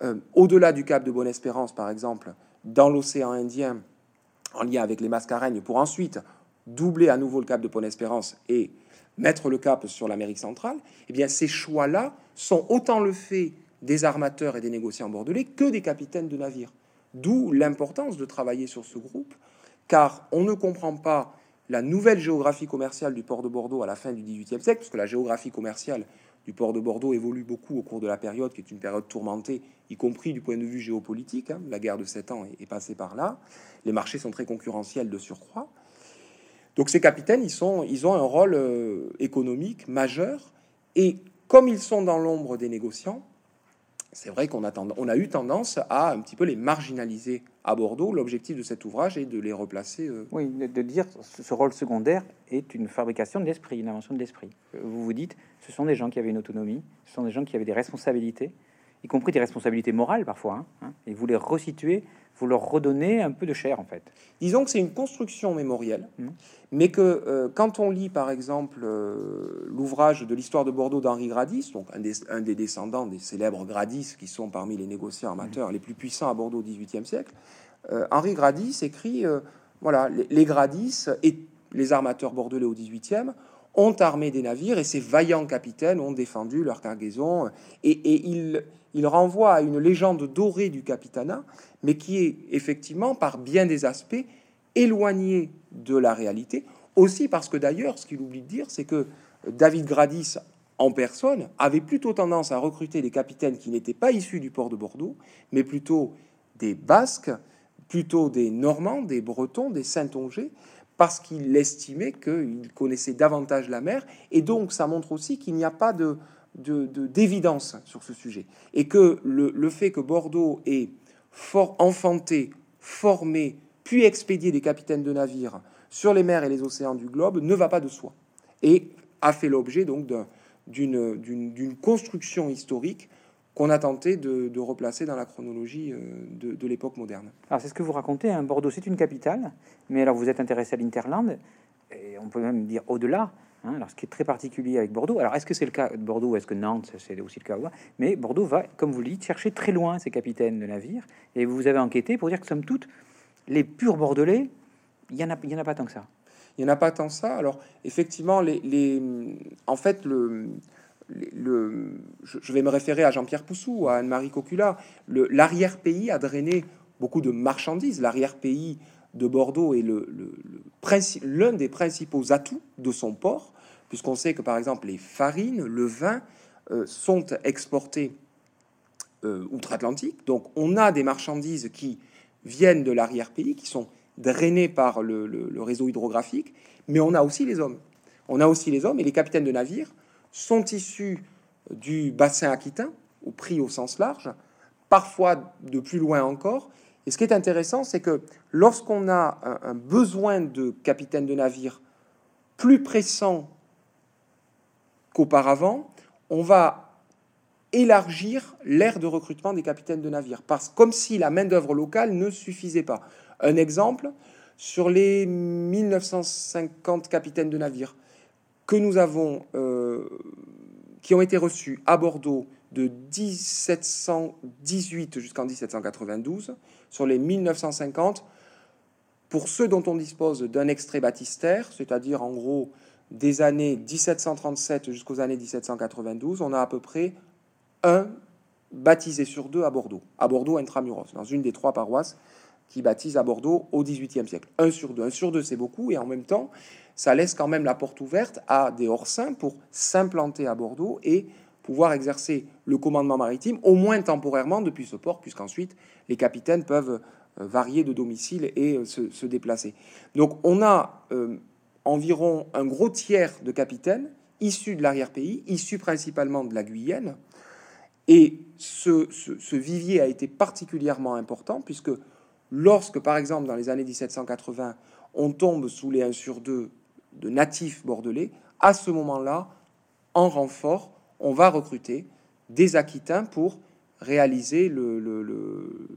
euh, au-delà du cap de Bonne-Espérance par exemple, dans l'océan Indien, en lien avec les Mascareignes, pour ensuite doubler à nouveau le cap de Bonne-Espérance et mettre le cap sur l'Amérique centrale, eh bien ces choix-là sont autant le fait des armateurs et des négociants bordelais que des capitaines de navires. D'où l'importance de travailler sur ce groupe, car on ne comprend pas la nouvelle géographie commerciale du port de Bordeaux à la fin du XVIIIe siècle, puisque la géographie commerciale du port de Bordeaux évolue beaucoup au cours de la période, qui est une période tourmentée, y compris du point de vue géopolitique. Hein. La guerre de Sept Ans est, passée par là. Les marchés sont très concurrentiels de surcroît. Donc ces capitaines, ils ont un rôle euh, économique majeur. Et comme ils sont dans l'ombre des négociants, c'est vrai qu'on a, eu tendance à un petit peu les marginaliser à Bordeaux. L'objectif de cet ouvrage est de les replacer. Euh, oui, de dire ce rôle secondaire est une fabrication de l'esprit, une invention de l'esprit. Vous vous dites, ce sont des gens qui avaient une autonomie, ce sont des gens qui avaient des responsabilités, y compris des responsabilités morales parfois, hein, hein, et vous les resituez vous leur redonnez un peu de chair en fait. Disons que c'est une construction mémorielle, mmh. mais que euh, quand on lit par exemple euh, l'ouvrage de l'histoire de Bordeaux d'Henri Gradis, donc un des, un des, descendants des célèbres Gradis qui sont parmi les négociants amateurs les plus puissants à Bordeaux au XVIIIe siècle, euh, Henri Gradis écrit voilà les, les, Gradis et les armateurs bordelais au XVIIIe ont armé des navires et ces vaillants capitaines ont défendu leur cargaison et, et ils il renvoie à une légende dorée du capitanat, mais qui est effectivement, par bien des aspects, éloignée de la réalité. Aussi parce que d'ailleurs, ce qu'il oublie de dire, c'est que David Gradis, en personne, avait plutôt tendance à recruter des capitaines qui n'étaient pas issus du port de Bordeaux, mais plutôt des Basques, plutôt des Normands, des Bretons, des Saintongeais, parce qu'il estimait qu'ils connaissaient davantage la mer. Et donc, ça montre aussi qu'il n'y a pas de, d'évidence sur ce sujet. Et que le, fait que Bordeaux ait fort enfanté, formé, puis expédié des capitaines de navires sur les mers et les océans du globe ne va pas de soi. Et a fait l'objet donc d'une construction historique qu'on a tenté de, replacer dans la chronologie euh, de, l'époque moderne. Alors c'est ce que vous racontez, hein. Bordeaux c'est une capitale, mais alors vous êtes intéressé à l'Interland, et on peut même dire au-delà, Hein, alors, ce qui est très particulier avec Bordeaux, alors est-ce que c'est le cas de Bordeaux ou est-ce que Nantes, c'est aussi le cas Mais Bordeaux va, comme vous le dites, chercher très loin ses capitaines de navires. Et vous avez enquêté pour dire que, somme toute, les purs Bordelais, il n'y en, en a pas tant que ça. Il n'y en a pas tant que ça. Alors, effectivement, les, en fait, le, le, je vais me référer à Jean-Pierre Poussou, à Anne-Marie Cocula. L'arrière-pays a drainé beaucoup de marchandises. L'arrière-pays de Bordeaux est l'un le, des principaux atouts de son port puisqu'on sait que par exemple les farines, le vin euh, sont exportés euh, outre-Atlantique. Donc on a des marchandises qui viennent de l'arrière-pays, qui sont drainées par le, réseau hydrographique, mais on a aussi les hommes. On a aussi les hommes et les capitaines de navires sont issus du bassin aquitain, ou pris au sens large, parfois de plus loin encore. Et ce qui est intéressant, c'est que lorsqu'on a un, besoin de capitaines de navires plus pressant qu'auparavant, on va élargir l'ère de recrutement des capitaines de navires, parce comme si la main-d'œuvre locale ne suffisait pas. Un exemple, sur les 1950 capitaines de navires que nous avons, euh, qui ont été reçus à Bordeaux de 1718 jusqu'en 1792, sur les 1950, pour ceux dont on dispose d'un extrait baptistère, c'est-à-dire en gros des années 1737 jusqu'aux années 1792, on a à peu près un baptisé sur deux à Bordeaux, à Bordeaux intramuros, dans une des trois paroisses qui baptisent à Bordeaux au XVIIIe siècle. Un sur deux, un sur deux, c'est beaucoup, et en même temps, ça laisse quand même la porte ouverte à des hors-saints pour s'implanter à Bordeaux et pouvoir exercer le commandement maritime, au moins temporairement, depuis ce port, puisqu'ensuite les capitaines peuvent euh, varier de domicile et euh, se, déplacer. Donc on a euh, environ un gros tiers de capitaines issus de l'arrière-pays, issus principalement de la Guyenne, et ce, ce, vivier a été particulièrement important, puisque lorsque, par exemple, dans les années 1780, on tombe sous les 1 sur 2 de natifs bordelais, à ce moment-là, en renfort, on va recruter des Aquitains pour réaliser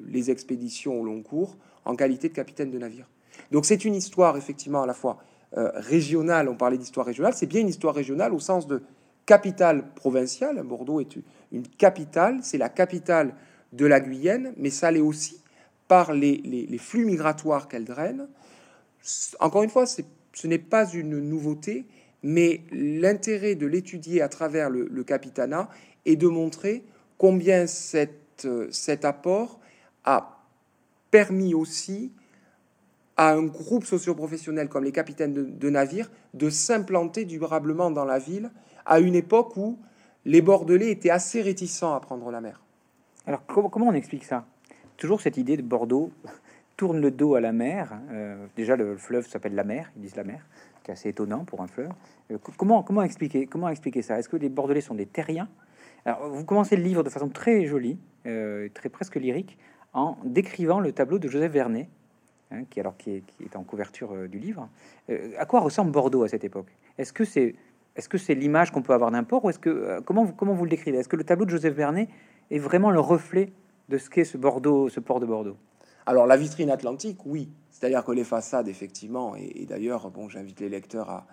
les expéditions au long cours en qualité de capitaine de navire. Donc c'est une histoire effectivement à la fois euh, régionale, on parlait d'histoire régionale, c'est bien une histoire régionale au sens de capitale provinciale. Bordeaux est une capitale, c'est la capitale de la Guyenne, mais ça l'est aussi par les, flux migratoires qu'elle draine. Encore une fois, ce n'est pas une nouveauté, mais l'intérêt de l'étudier à travers le, le, capitanat est de montrer combien cet apport a permis aussi à un groupe socioprofessionnel comme les capitaines de, navires de s'implanter durablement dans la ville à une époque où les Bordelais étaient assez réticents à prendre la mer. Alors comment on explique ça? Toujours cette idée de Bordeaux tourne le dos à la mer. Euh, déjà le fleuve s'appelle la mer, ils disent la mer assez étonnant pour un fleuve. Euh, comment, expliquer, ça? Est-ce que les Bordelais sont des terriens? Vous commencez le livre de façon très jolie, euh, très presque lyrique, en décrivant le tableau de Joseph Vernet, hein, qui, qui, est, en couverture euh, du livre. à quoi ressemble Bordeaux à cette époque? Est-ce que c'est l'image qu'on peut avoir d'un port comment vous, comment vous le décrivez? Est-ce que le tableau de Joseph Vernet est vraiment le reflet de ce qu'est ce Bordeaux, ce port de Bordeaux? Alors la vitrine atlantique, oui, c'est-à-dire que les façades, effectivement, et, d'ailleurs, bon, j'invite les lecteurs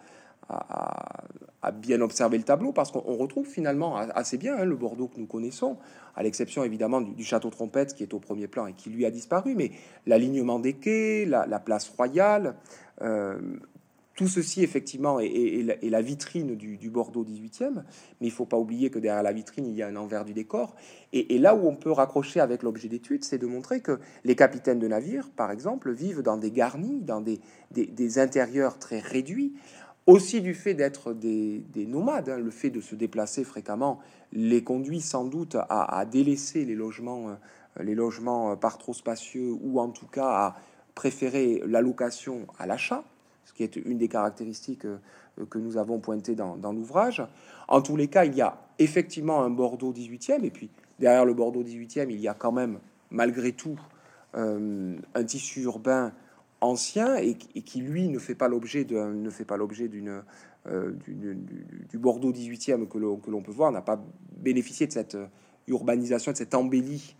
à, bien observer le tableau parce qu'on retrouve finalement assez bien hein, le Bordeaux que nous connaissons, à l'exception évidemment du, château Trompette qui est au premier plan et qui lui a disparu, mais l'alignement des quais, la, place royale, euh, tout ceci, effectivement, est, la, vitrine du, Bordeaux 18e, mais il faut pas oublier que derrière la vitrine, il y a un envers du décor. Et, là où on peut raccrocher avec l'objet d'étude, c'est de montrer que les capitaines de navires, par exemple, vivent dans des garnis, dans des, intérieurs très réduits, aussi du fait d'être des, nomades, hein, le fait de se déplacer fréquemment les conduit sans doute à, délaisser les logements, euh, les logements par trop spacieux, ou en tout cas à préférer l'allocation à l'achat qui est une des caractéristiques euh, que nous avons pointées dans, l'ouvrage. En tous les cas, il y a effectivement un Bordeaux 18e, et puis derrière le Bordeaux 18e, il y a quand même, malgré tout, euh, un tissu urbain ancien et, qui lui ne fait pas l'objet ne fait pas l'objet d'une euh, du, Bordeaux 18e que l'on que l'on peut voir n'a pas bénéficié de cette urbanisation de cette embellie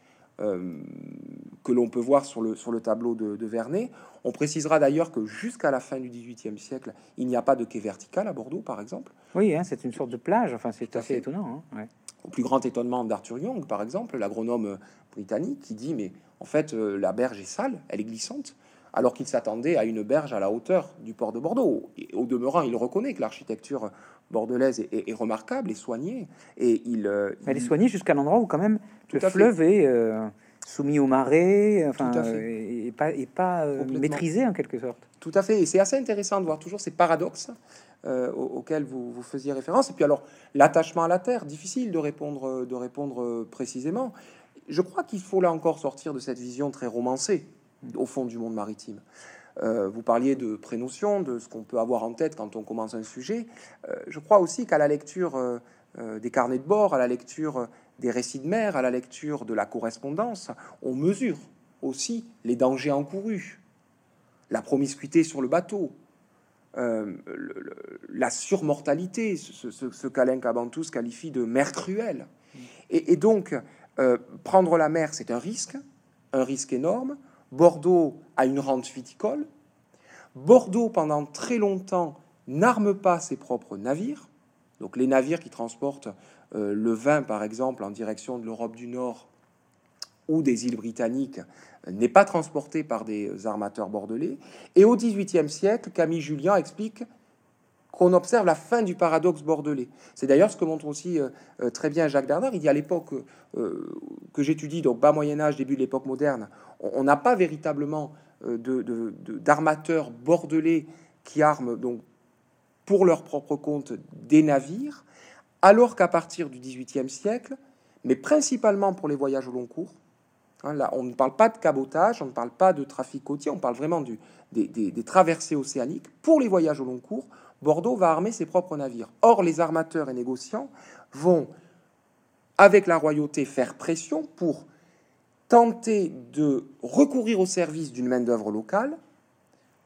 que l'on peut voir sur le, sur le tableau de, Vernet. On précisera d'ailleurs que jusqu'à la fin du XVIIIe siècle, il n'y a pas de quai vertical à Bordeaux, par exemple. Oui, hein, c'est une sorte de plage. Enfin, c'est assez étonnant. Hein, Au plus grand étonnement d'Arthur Young, par exemple, l'agronome britannique, qui dit mais en fait euh, la berge est sale, elle est glissante, alors qu'il s'attendait à une berge à la hauteur du port de Bordeaux. Et au demeurant, il reconnaît que l'architecture bordelaise est, remarquable et soignée. Et il, euh, elle est soignée jusqu'à l'endroit où quand même le fleuve est euh, soumis au marais, enfin, et, pas, et pas euh, maîtrisé en quelque sorte. Tout à fait, et c'est assez intéressant de voir toujours ces paradoxes euh, auxquels vous, vous, faisiez référence. Et puis alors, l'attachement à la terre, difficile de répondre, de répondre précisément. Je crois qu'il faut là encore sortir de cette vision très romancée, au fond du monde maritime. Euh, vous parliez de prénotion, de ce qu'on peut avoir en tête quand on commence un sujet. je crois aussi qu'à la lecture des carnets de bord, à la lecture des récits de mer, à la lecture de la correspondance, on mesure aussi les dangers encourus, la promiscuité sur le bateau, euh, la surmortalité, ce, ce, qu'Alain Cabantous qualifie de mer cruelle. Et, donc, euh, prendre la mer, c'est un risque, un risque énorme. Bordeaux a une rente viticole. Bordeaux, pendant très longtemps, n'arme pas ses propres navires. Donc les navires qui transportent le vin, par exemple, en direction de l'Europe du Nord ou des îles britanniques, n'est pas transporté par des armateurs bordelais. Et au XVIIIe siècle, Camille Julien explique qu'on observe la fin du paradoxe bordelais. C'est d'ailleurs ce que montre aussi euh, euh, très bien Jacques Bernard. Il dit à l'époque que j'étudie, donc bas Moyen Âge, début de l'époque moderne, on n'a pas véritablement d'armateurs de, bordelais qui arment donc pour leur propre compte des navires alors qu'à partir du XVIIIe siècle, mais principalement pour les voyages au long cours, hein, là, on ne parle pas de cabotage, on ne parle pas de trafic côtier, on parle vraiment des, des traversées océaniques. Pour les voyages au long cours, Bordeaux va armer ses propres navires. Or, les armateurs et négociants vont, avec la royauté, faire pression pour tenter de recourir au service d'une main-d'œuvre locale,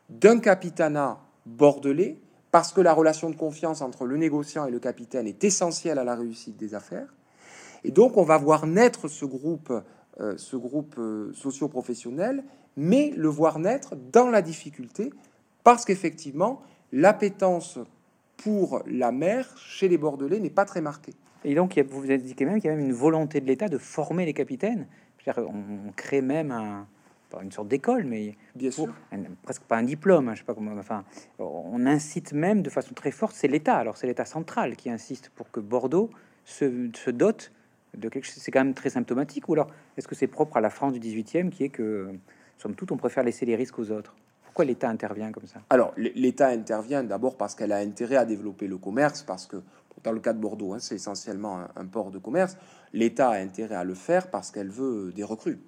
d'un capitanat bordelais, parce que la relation de confiance entre le négociant et le capitaine est essentielle à la réussite des affaires. Et donc, on va voir naître ce groupe, euh, ce groupe euh, socio-professionnel, mais le voir naître dans la difficulté, parce qu'effectivement, l'appétence pour la mer chez les Bordelais n'est pas très marquée. Et donc, vous vous indiquez même qu'il y a même une volonté de l'État de former les capitaines. On, crée même un, une sorte d'école, mais bien sûr, presque pas un diplôme. Hein, je sais pas comment. Enfin, on incite même de façon très forte. C'est l'État. Alors, c'est l'État central qui insiste pour que Bordeaux se, se dote de quelque chose. C'est quand même très symptomatique. Ou alors, est-ce que c'est propre à la France du 18e, qui est que, somme toute, on préfère laisser les risques aux autres? Pourquoi l'État intervient comme ça? Alors, l'État intervient d'abord parce qu'elle a intérêt à développer le commerce, parce que dans le cas de Bordeaux, hein, c'est essentiellement un, port de commerce. L'État a intérêt à le faire parce qu'elle veut des recrues.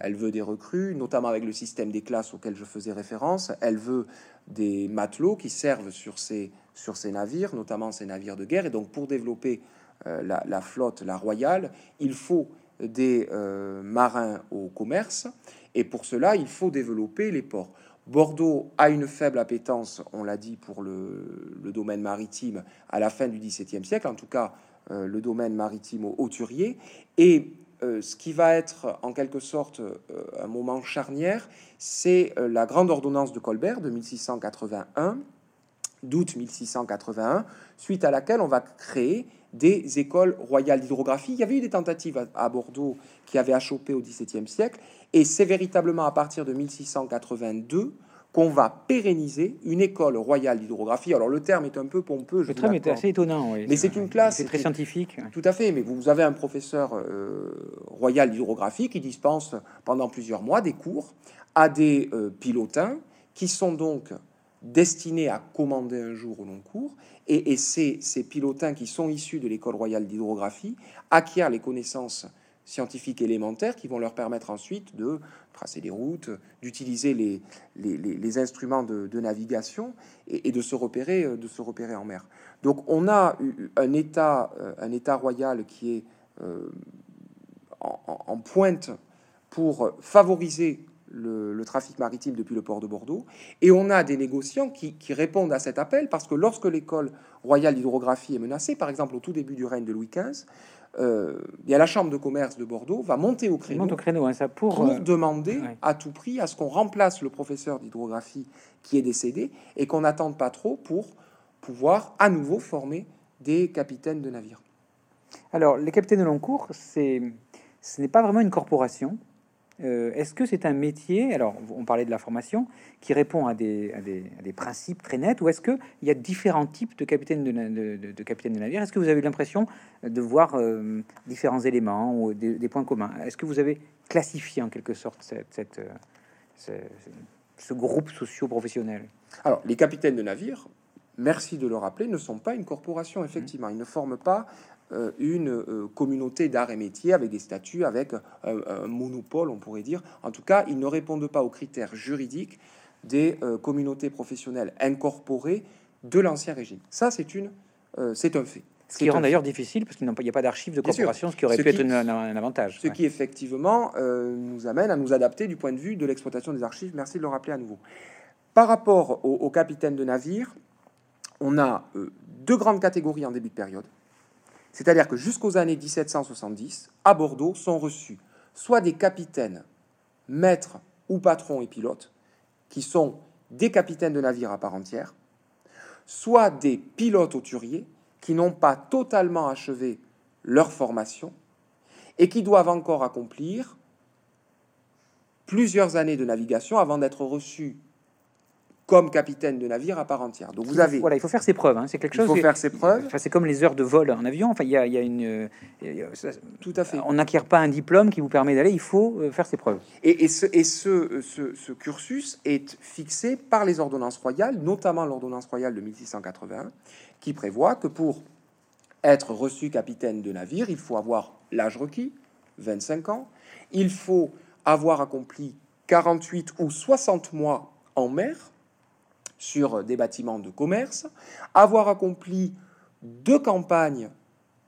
Elle veut des recrues, notamment avec le système des classes auquel je faisais référence. Elle veut des matelots qui servent sur ces, sur ces navires, notamment ces navires de guerre. Et donc, pour développer euh, la, flotte, la royale, il faut des euh, marins au commerce. Et pour cela, il faut développer les ports. Bordeaux a une faible appétence, on l'a dit, pour le, domaine maritime à la fin du XVIIe siècle, en tout cas euh, le domaine maritime au. Et euh, ce qui va être en quelque sorte euh, un moment charnière, c'est la grande ordonnance de Colbert de 1681, d'août 1681, suite à laquelle on va créer des écoles royales d'hydrographie. Il y avait eu des tentatives à, Bordeaux qui avaient achoppé au XVIIe siècle, et c'est véritablement à partir de 1682 qu'on va pérenniser une école royale d'hydrographie. Alors le terme est un peu pompeux. Je le terme est assez étonnant, mais c'est une classe. C'est très scientifique. Tout à fait. Mais vous avez un professeur euh, royal d'hydrographie qui dispense pendant plusieurs mois des cours à des euh, pilotins qui sont donc destinés à commander un jour au long cours. Et, ces, ces, pilotins qui sont issus de l'école royale d'hydrographie acquièrent les connaissances scientifiques élémentaires qui vont leur permettre ensuite de tracer des routes, d'utiliser les, les, instruments de, navigation et, de, se repérer, euh, de se repérer en mer. Donc on a un État, euh, un État royal qui est euh, en, pointe pour favoriser le, trafic maritime depuis le port de Bordeaux. Et on a des négociants qui, répondent à cet appel parce que lorsque l'école royale d'hydrographie est menacée, par exemple au tout début du règne de Louis XV, euh, il y a la chambre de commerce de Bordeaux va monter au créneau, hein, ça pour, euh, demander à tout prix à ce qu'on remplace le professeur d'hydrographie qui est décédé et qu'on n'attende pas trop pour pouvoir à nouveau former des capitaines de navires. Alors, les capitaines de long cours, ce n'est pas vraiment une corporation, euh, est-ce que c'est un métier, alors on parlait de la formation, qui répond à des, des, principes très nets, ou est-ce qu'il y a différents types de capitaines de, de, de, capitaines de navire Est-ce que vous avez l'impression de voir euh, différents éléments ou des, points communs? Est-ce que vous avez classifié en quelque sorte cette, euh, ce, groupe socio-professionnel? Alors, les capitaines de navire, merci de le rappeler, ne sont pas une corporation, effectivement. Ils ne forment pas euh, une euh, communauté d'art et métier avec des statuts, avec un, monopole, on pourrait dire. En tout cas, ils ne répondent pas aux critères juridiques des euh, communautés professionnelles incorporées de l'ancien régime. Ça, c'est une, c'est un fait. Ce qui rend d'ailleurs difficile parce qu'il n'y a pas d'archives de corporation, ce qui aurait pu être un, avantage. Ce qui effectivement nous amène à nous adapter du point de vue de l'exploitation des archives. Merci de le rappeler à nouveau. Par rapport aux au capitaines de navire, on a deux grandes catégories en début de période. C'est-à-dire que jusqu'aux années 1770, à Bordeaux sont reçus soit des capitaines, maîtres ou patrons et pilotes, qui sont des capitaines de navires à part entière, soit des pilotes auturiers qui n'ont pas totalement achevé leur formation et qui doivent encore accomplir plusieurs années de navigation avant d'être reçus comme capitaine de navire à part entière. Donc vous avez voilà, il faut faire ses preuves. Hein. C'est quelque chose. Il faut faire ses preuves. Enfin, c'est comme les heures de vol en avion. Enfin, il y a, il y a une. Tout à fait. On n'acquiert pas un diplôme qui vous permet d'aller. Il faut euh, faire ses preuves. Et, et, ce, et ce, ce, ce, cursus est fixé par les ordonnances royales, notamment l'ordonnance royale de 1681, qui prévoit que pour être reçu capitaine de navire, il faut avoir l'âge requis, 25 ans. Il faut avoir accompli 48 ou 60 mois en mer sur des bâtiments de commerce, avoir accompli deux campagnes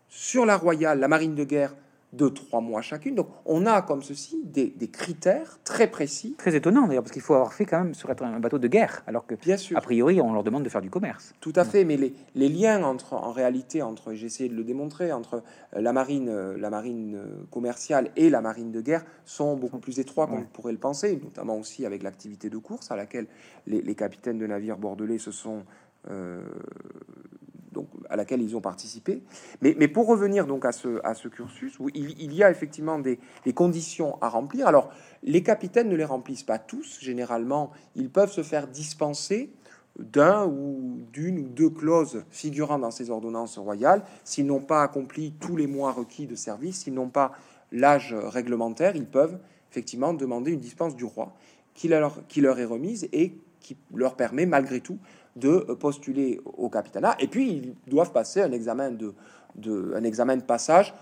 sur la Royale, la marine de guerre, de trois mois chacune. Donc on a comme ceci des, critères très précis. Très étonnant d'ailleurs, parce qu'il faut avoir fait quand même sur un bateau de guerre, alors que Bien sûr. a priori on leur demande de faire du commerce. Tout à fait, mais les, les liens entre, en réalité, entre, j'ai essayé de le démontrer, entre euh, la marine, euh, la marine euh, commerciale et la marine de guerre sont beaucoup plus étroits qu'on pourrait le penser, notamment aussi avec l'activité de course à laquelle les, les capitaines de navires bordelais se sont donc, à laquelle ils ont participé. Mais, pour revenir donc à ce, à ce cursus, où il, y a effectivement des, conditions à remplir. Alors, les capitaines ne les remplissent pas tous. Généralement, ils peuvent se faire dispenser d'un ou d'une ou deux clauses figurant dans ces ordonnances royales. S'ils n'ont pas accompli tous les mois requis de service, s'ils n'ont pas l'âge réglementaire, ils peuvent effectivement demander une dispense du roi qui leur, qui leur est remise et qui leur permet malgré tout de postuler au capitanat. Et puis, ils doivent passer un examen de, de un examen de passage.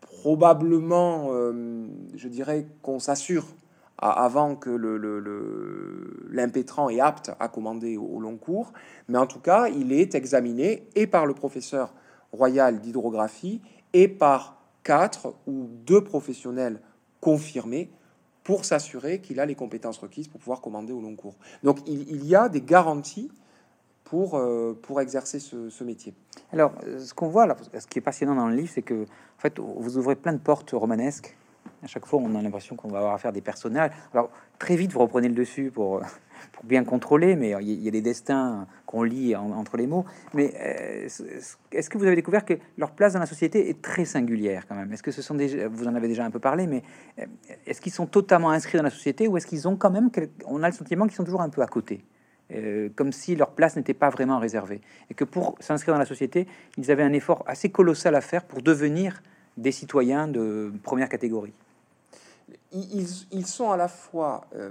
Probablement, euh, je dirais qu'on s'assure avant que l'impétrant le, est apte à commander au, long cours. Mais en tout cas, il est examiné et par le professeur royal d'hydrographie et par quatre ou deux professionnels confirmés pour s'assurer qu'il a les compétences requises pour pouvoir commander au long cours. Donc il, il y a des garanties pour, euh, pour exercer ce, métier. Alors, ce qu'on voit, ce qui est passionnant dans le livre, c'est que en fait, vous ouvrez plein de portes romanesques. À chaque fois, on a l'impression qu'on va avoir à des personnages. Alors, très vite, vous reprenez le dessus pour, bien contrôler, mais il y a des destins qu'on lit entre les mots. Mais euh, est-ce que vous avez découvert que leur place dans la société est très singulière quand même? Est-ce que ce sont des, vous en avez déjà un peu parlé, mais euh, est-ce qu'ils sont totalement inscrits dans la société ou est-ce qu'ils ont quand même, on a le sentiment qu'ils sont toujours un peu à côté? Euh, comme si leur place n'était pas vraiment réservée. Et que pour s'inscrire dans la société, ils avaient un effort assez colossal à faire pour devenir des citoyens de première catégorie. Ils, sont à la fois euh,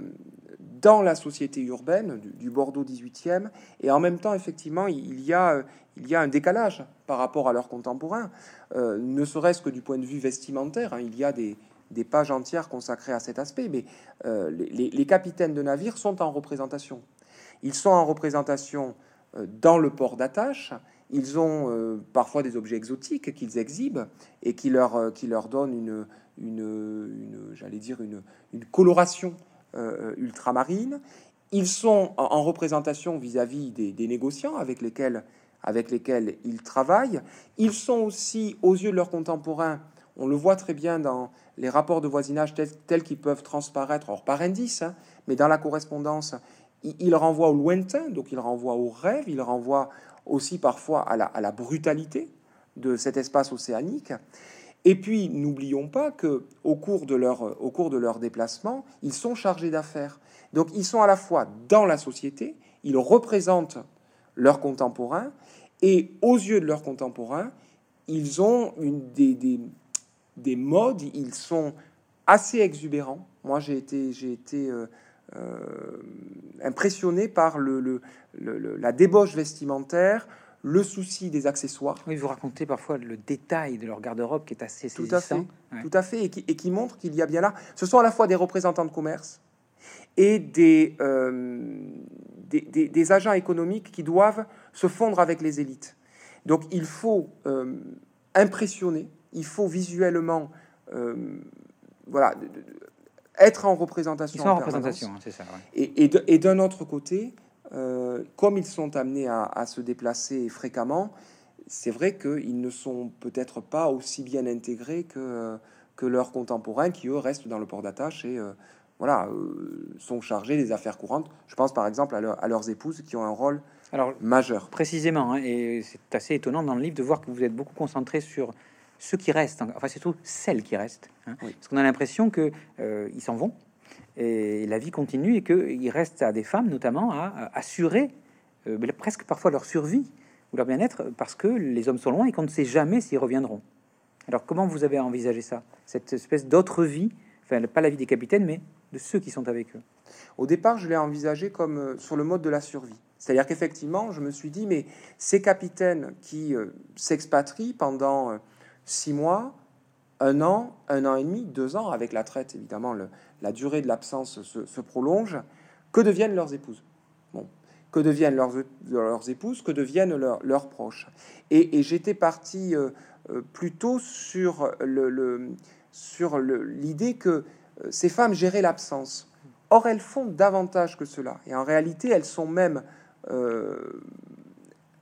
dans la société urbaine du, Bordeaux 18e et en même temps, effectivement, il y a, un décalage par rapport à leurs contemporains, euh, ne serait-ce que du point de vue vestimentaire. Hein. il y a des, pages entières consacrées à cet aspect, mais les, capitaines de navires sont en représentation. Ils sont en représentation euh, dans le port d'attache. Ils ont euh, parfois des objets exotiques qu'ils exhibent et qui leur, euh, qui leur donnent une, une, j'allais dire, une, une coloration ultramarine. Ils sont en, représentation vis-à-vis des, négociants avec lesquels, avec lesquels ils travaillent. Ils sont aussi, aux yeux de leurs contemporains, on le voit très bien dans les rapports de voisinage tels, qu'ils peuvent transparaître, or par indice, hein, mais dans la correspondance, il renvoie au lointain, donc il renvoie au rêve, il renvoie aussi parfois à la, brutalité de cet espace océanique. Et puis, n'oublions pas que au cours de leur, au cours de leur déplacement, ils sont chargés d'affaires. Donc, ils sont à la fois dans la société, ils représentent leurs contemporains, et aux yeux de leurs contemporains, ils ont des, des, des modes, ils sont assez exubérants. Moi, j'ai été, j'ai été euh, euh, impressionné par le, la débauche vestimentaire, le souci des accessoires. Oui, vous racontez parfois le détail de leur garde-robe qui est assez tout à fait, tout à fait, et qui, et qui montre qu'il y a bien là. Ce sont à la fois des représentants de commerce et des, euh, des, agents économiques qui doivent se fondre avec les élites. Donc il faut euh, impressionner, il faut visuellement, voilà, être en représentation. en, représentation, c'est ça. Et, et d'un autre côté, euh, comme ils sont amenés à, se déplacer fréquemment, c'est vrai qu'ils ne sont peut-être pas aussi bien intégrés que, que leurs contemporains qui, eux, restent dans le port d'attache et euh, voilà, euh, sont chargés des affaires courantes. Je pense par exemple à, leurs épouses qui ont un rôle Alors, majeur. Précisément, hein, et c'est assez étonnant dans le livre de voir que vous êtes beaucoup concentré sur ceux qui restent, enfin c'est surtout celles qui restent, hein. parce qu'on a l'impression que euh, ils s'en vont et la vie continue et qu'il reste à des femmes notamment à, assurer euh, presque parfois leur survie ou leur bien-être parce que les hommes sont loin et qu'on ne sait jamais s'ils reviendront. Alors comment vous avez envisagé ça, cette espèce d'autre vie, enfin pas la vie des capitaines, mais de ceux qui sont avec eux? Au départ, je l'ai envisagé comme euh, sur le mode de la survie. C'est-à-dire qu'effectivement, je me suis dit, mais ces capitaines qui euh, s'expatrient pendant six mois, un an, un an et demi, deux ans, avec la traite, évidemment, la durée de l'absence se, prolonge, que deviennent leurs épouses? Bon. Que deviennent leurs, épouses? Que deviennent leurs proches? Et, j'étais parti euh, plutôt sur l'idée que ces femmes géraient l'absence. Or, elles font davantage que cela. Et en réalité, elles sont même euh,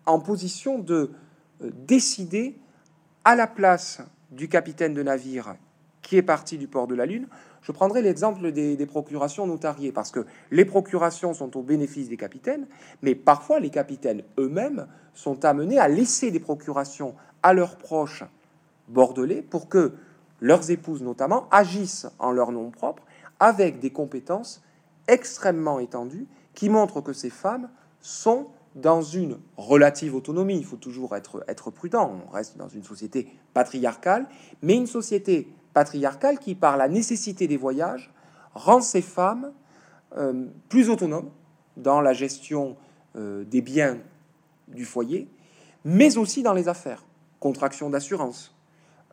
en position de euh, décider à la place du capitaine de navire qui est parti du port de la Lune. Je prendrai l'exemple des, procurations notariées, parce que les procurations sont au bénéfice des capitaines, mais parfois les capitaines eux-mêmes sont amenés à laisser des procurations à leurs proches bordelais pour que leurs épouses notamment agissent en leur nom propre avec des compétences extrêmement étendues qui montrent que ces femmes sont dans une relative autonomie. Il faut toujours être, être prudent. On reste dans une société patriarcale, mais une société patriarcale qui, par la nécessité des voyages, rend ces femmes euh, plus autonomes dans la gestion euh, des biens du foyer, mais aussi dans les affaires, contraction d'assurance,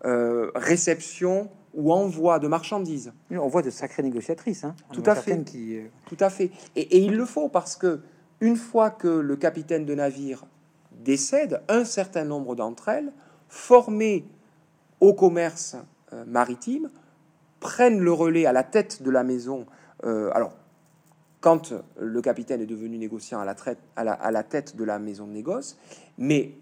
euh, réception ou envoi de marchandises. On voit de sacrées négociatrices. Hein. Tout à fait. Qui... Tout à fait. Et, et, il le faut parce que une fois que le capitaine de navire décède, un certain nombre d'entre elles, formées au commerce euh, maritime, prennent le relais à la tête de la maison. Euh, alors, quand le capitaine est devenu négociant à la, à, la, tête de la maison de négoce, mais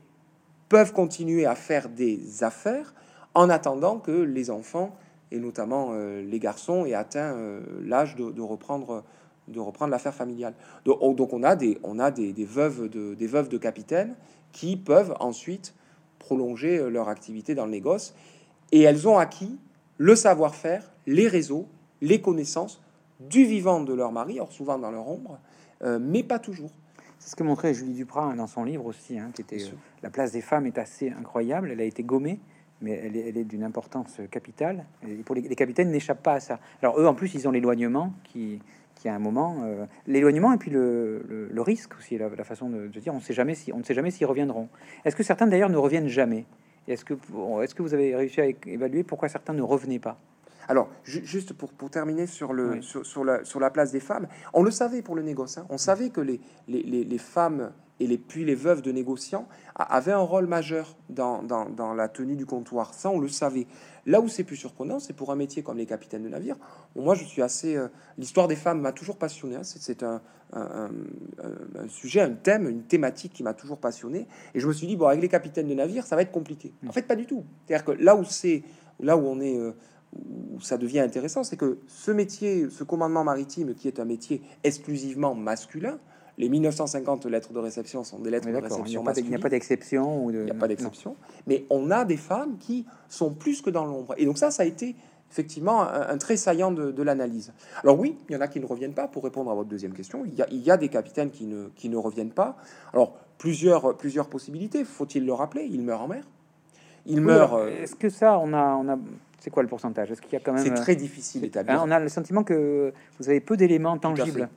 peuvent continuer à faire des affaires en attendant que les enfants, et notamment euh, les garçons, aient atteint l'âge de, reprendre de reprendre l'affaire familiale. Donc, on a des, on a des, veuves de, des veuves de capitaines qui peuvent ensuite prolonger euh, leur activité dans le négoce et elles ont acquis le savoir-faire, les réseaux, les connaissances du vivant de leur mari, or souvent dans leur ombre, euh, mais pas toujours. C'est ce que montrait Julie Duprat hein, dans son livre aussi, hein, qui était euh, La place des femmes est assez incroyable. Elle a été gommée, mais elle est, d'une importance capitale. Et pour les, les capitaines n'échappent pas à ça. Alors eux, en plus, ils ont l'éloignement qui, qui à un moment euh, l'éloignement et puis le, le, risque aussi, la, la façon de, dire, on, sait jamais si, on ne sait jamais s'ils reviendront. Est-ce que certains d'ailleurs ne reviennent jamais? Est-ce que, est-ce que vous avez réussi à évaluer pourquoi certains ne revenaient pas? Alors, juste pour, pour, terminer sur, le, sur, la, sur, la, place des femmes, on le savait pour le négoce. Hein. On savait que les, les, les, les, femmes et les, puis les veuves de négociants avaient un rôle majeur dans, dans, dans, la tenue du comptoir. Ça, on le savait. Là où c'est plus surprenant, c'est pour un métier comme les capitaines de navire. Moi, je suis assez. Euh, l'histoire des femmes m'a toujours passionné. Hein. C'est un, sujet, un thème, une thématique qui m'a toujours passionné. Et je me suis dit, bon, avec les capitaines de navire, ça va être compliqué. En fait, pas du tout. C'est-à-dire que là où c'est, là où on est. Euh, où ça devient intéressant, c'est que ce métier, ce commandement maritime, qui est un métier exclusivement masculin, les 1950 lettres de réception sont des lettres de réception Il n'y a pas d'exception. Il n'y a pas d'exception. Mais on a des femmes qui sont plus que dans l'ombre. Et donc ça, ça a été effectivement un, très saillant de, l'analyse. Alors oui, il y en a qui ne reviennent pas. Pour répondre à votre deuxième question, il y a, il y a des capitaines qui ne, qui ne reviennent pas. Alors plusieurs, plusieurs possibilités. Faut-il le rappeler? Ils meurent en mer. Ils meurent. Euh, est-ce que ça, on a, on a c'est quoi le pourcentage? Est-ce qu'il y a quand même C'est très difficile d'établir. on a le sentiment que vous avez peu d'éléments tangibles.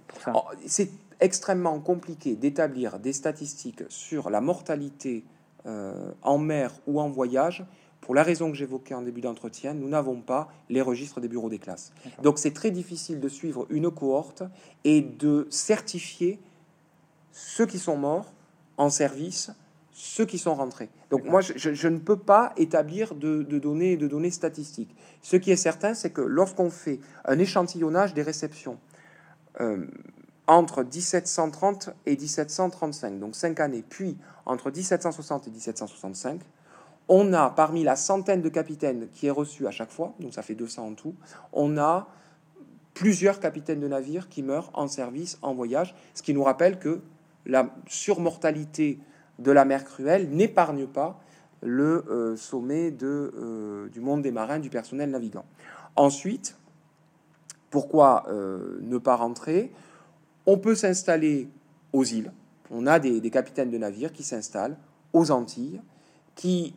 C'est extrêmement compliqué d'établir des statistiques sur la mortalité euh, en mer ou en voyage. Pour la raison que j'évoquais en début d'entretien, nous n'avons pas les registres des bureaux des classes. Donc c'est très difficile de suivre une cohorte et de certifier ceux qui sont morts en service, ceux qui sont rentrés. Donc moi, je, ne peux pas établir de, données, de données statistiques. Ce qui est certain, c'est que lorsqu'on fait un échantillonnage des réceptions, euh, entre 1730 et 1735, donc cinq années, puis entre 1760 et 1765, on a parmi la centaine de capitaines qui est reçu à chaque fois, donc ça fait 200 en tout, on a plusieurs capitaines de navires qui meurent en service, en voyage, ce qui nous rappelle que la surmortalité de la mer cruelle n'épargne pas le euh, sommet de, euh, du monde des marins, du personnel navigant. Ensuite, pourquoi euh, ne pas rentrer? On peut s'installer aux îles. On a des, capitaines de navires qui s'installent aux Antilles, qui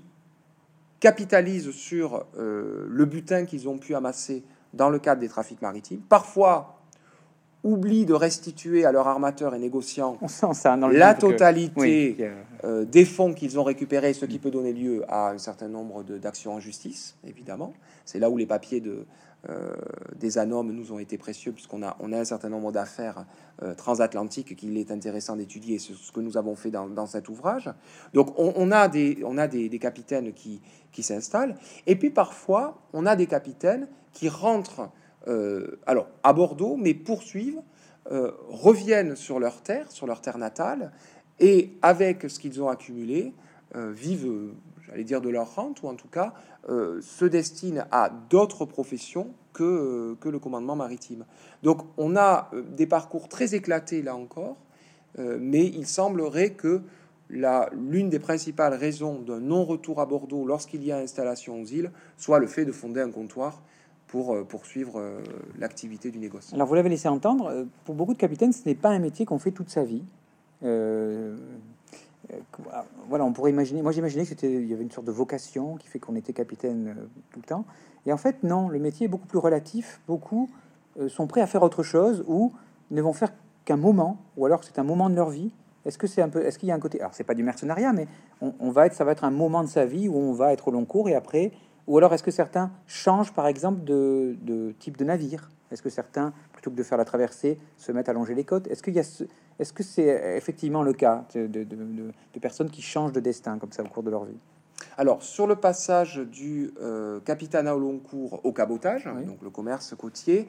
capitalisent sur euh, le butin qu'ils ont pu amasser dans le cadre des trafics maritimes. Parfois, oublient de restituer à leurs armateurs et négociants On sent ça dans la que- totalité oui, euh, des fonds qu'ils ont récupérés, ce qui peut donner lieu à un certain nombre d'actions en justice, évidemment. C'est là où les papiers de, euh, des ANOM nous ont été précieux, puisqu'on a, on a un certain nombre d'affaires euh, transatlantiques qu'il est intéressant d'étudier, c'est ce que nous avons fait dans, cet ouvrage. Donc on, a, des, on a des, capitaines qui, qui s'installent, et puis parfois on a des capitaines qui rentrent euh, alors à Bordeaux, mais poursuivent, reviennent sur leur terre, sur leur terre natale, et avec ce qu'ils ont accumulé, vivent, j'allais dire, de leur rente, ou en tout cas euh, se destinent à d'autres professions que, euh, que le commandement maritime. Donc on a euh, des parcours très éclatés là encore, mais il semblerait que l'une des principales raisons d'un non-retour à Bordeaux lorsqu'il y a installation aux îles soit le fait de fonder un comptoir pour poursuivre l'activité du négoce. Alors, vous l'avez laissé entendre, pour beaucoup de capitaines, ce n'est pas un métier qu'on fait toute sa vie. Euh, voilà, on pourrait imaginer. Moi, j'imaginais que c'était, il y avait une sorte de vocation qui fait qu'on était capitaine euh, tout le temps. Et en fait, non. Le métier est beaucoup plus relatif. Beaucoup euh, sont prêts à faire autre chose ou ne vont faire qu'un moment, ou alors c'est un moment de leur vie. Est-ce que c'est un peu, est-ce qu'il y a un côté, alors c'est pas du mercenariat, mais on, on va être, ça va être un moment de sa vie où on va être au long cours et après, ou alors est-ce que certains changent par exemple de, de type de navire? Est-ce que certains, plutôt que de faire la traversée, se mettent à longer les côtes? Est-ce qu'il y a ce- est-ce que c'est effectivement le cas de, personnes qui changent de destin comme ça au cours de leur vie? Alors, sur le passage du euh, capitanat au long cours au cabotage, Oui. donc le commerce côtier,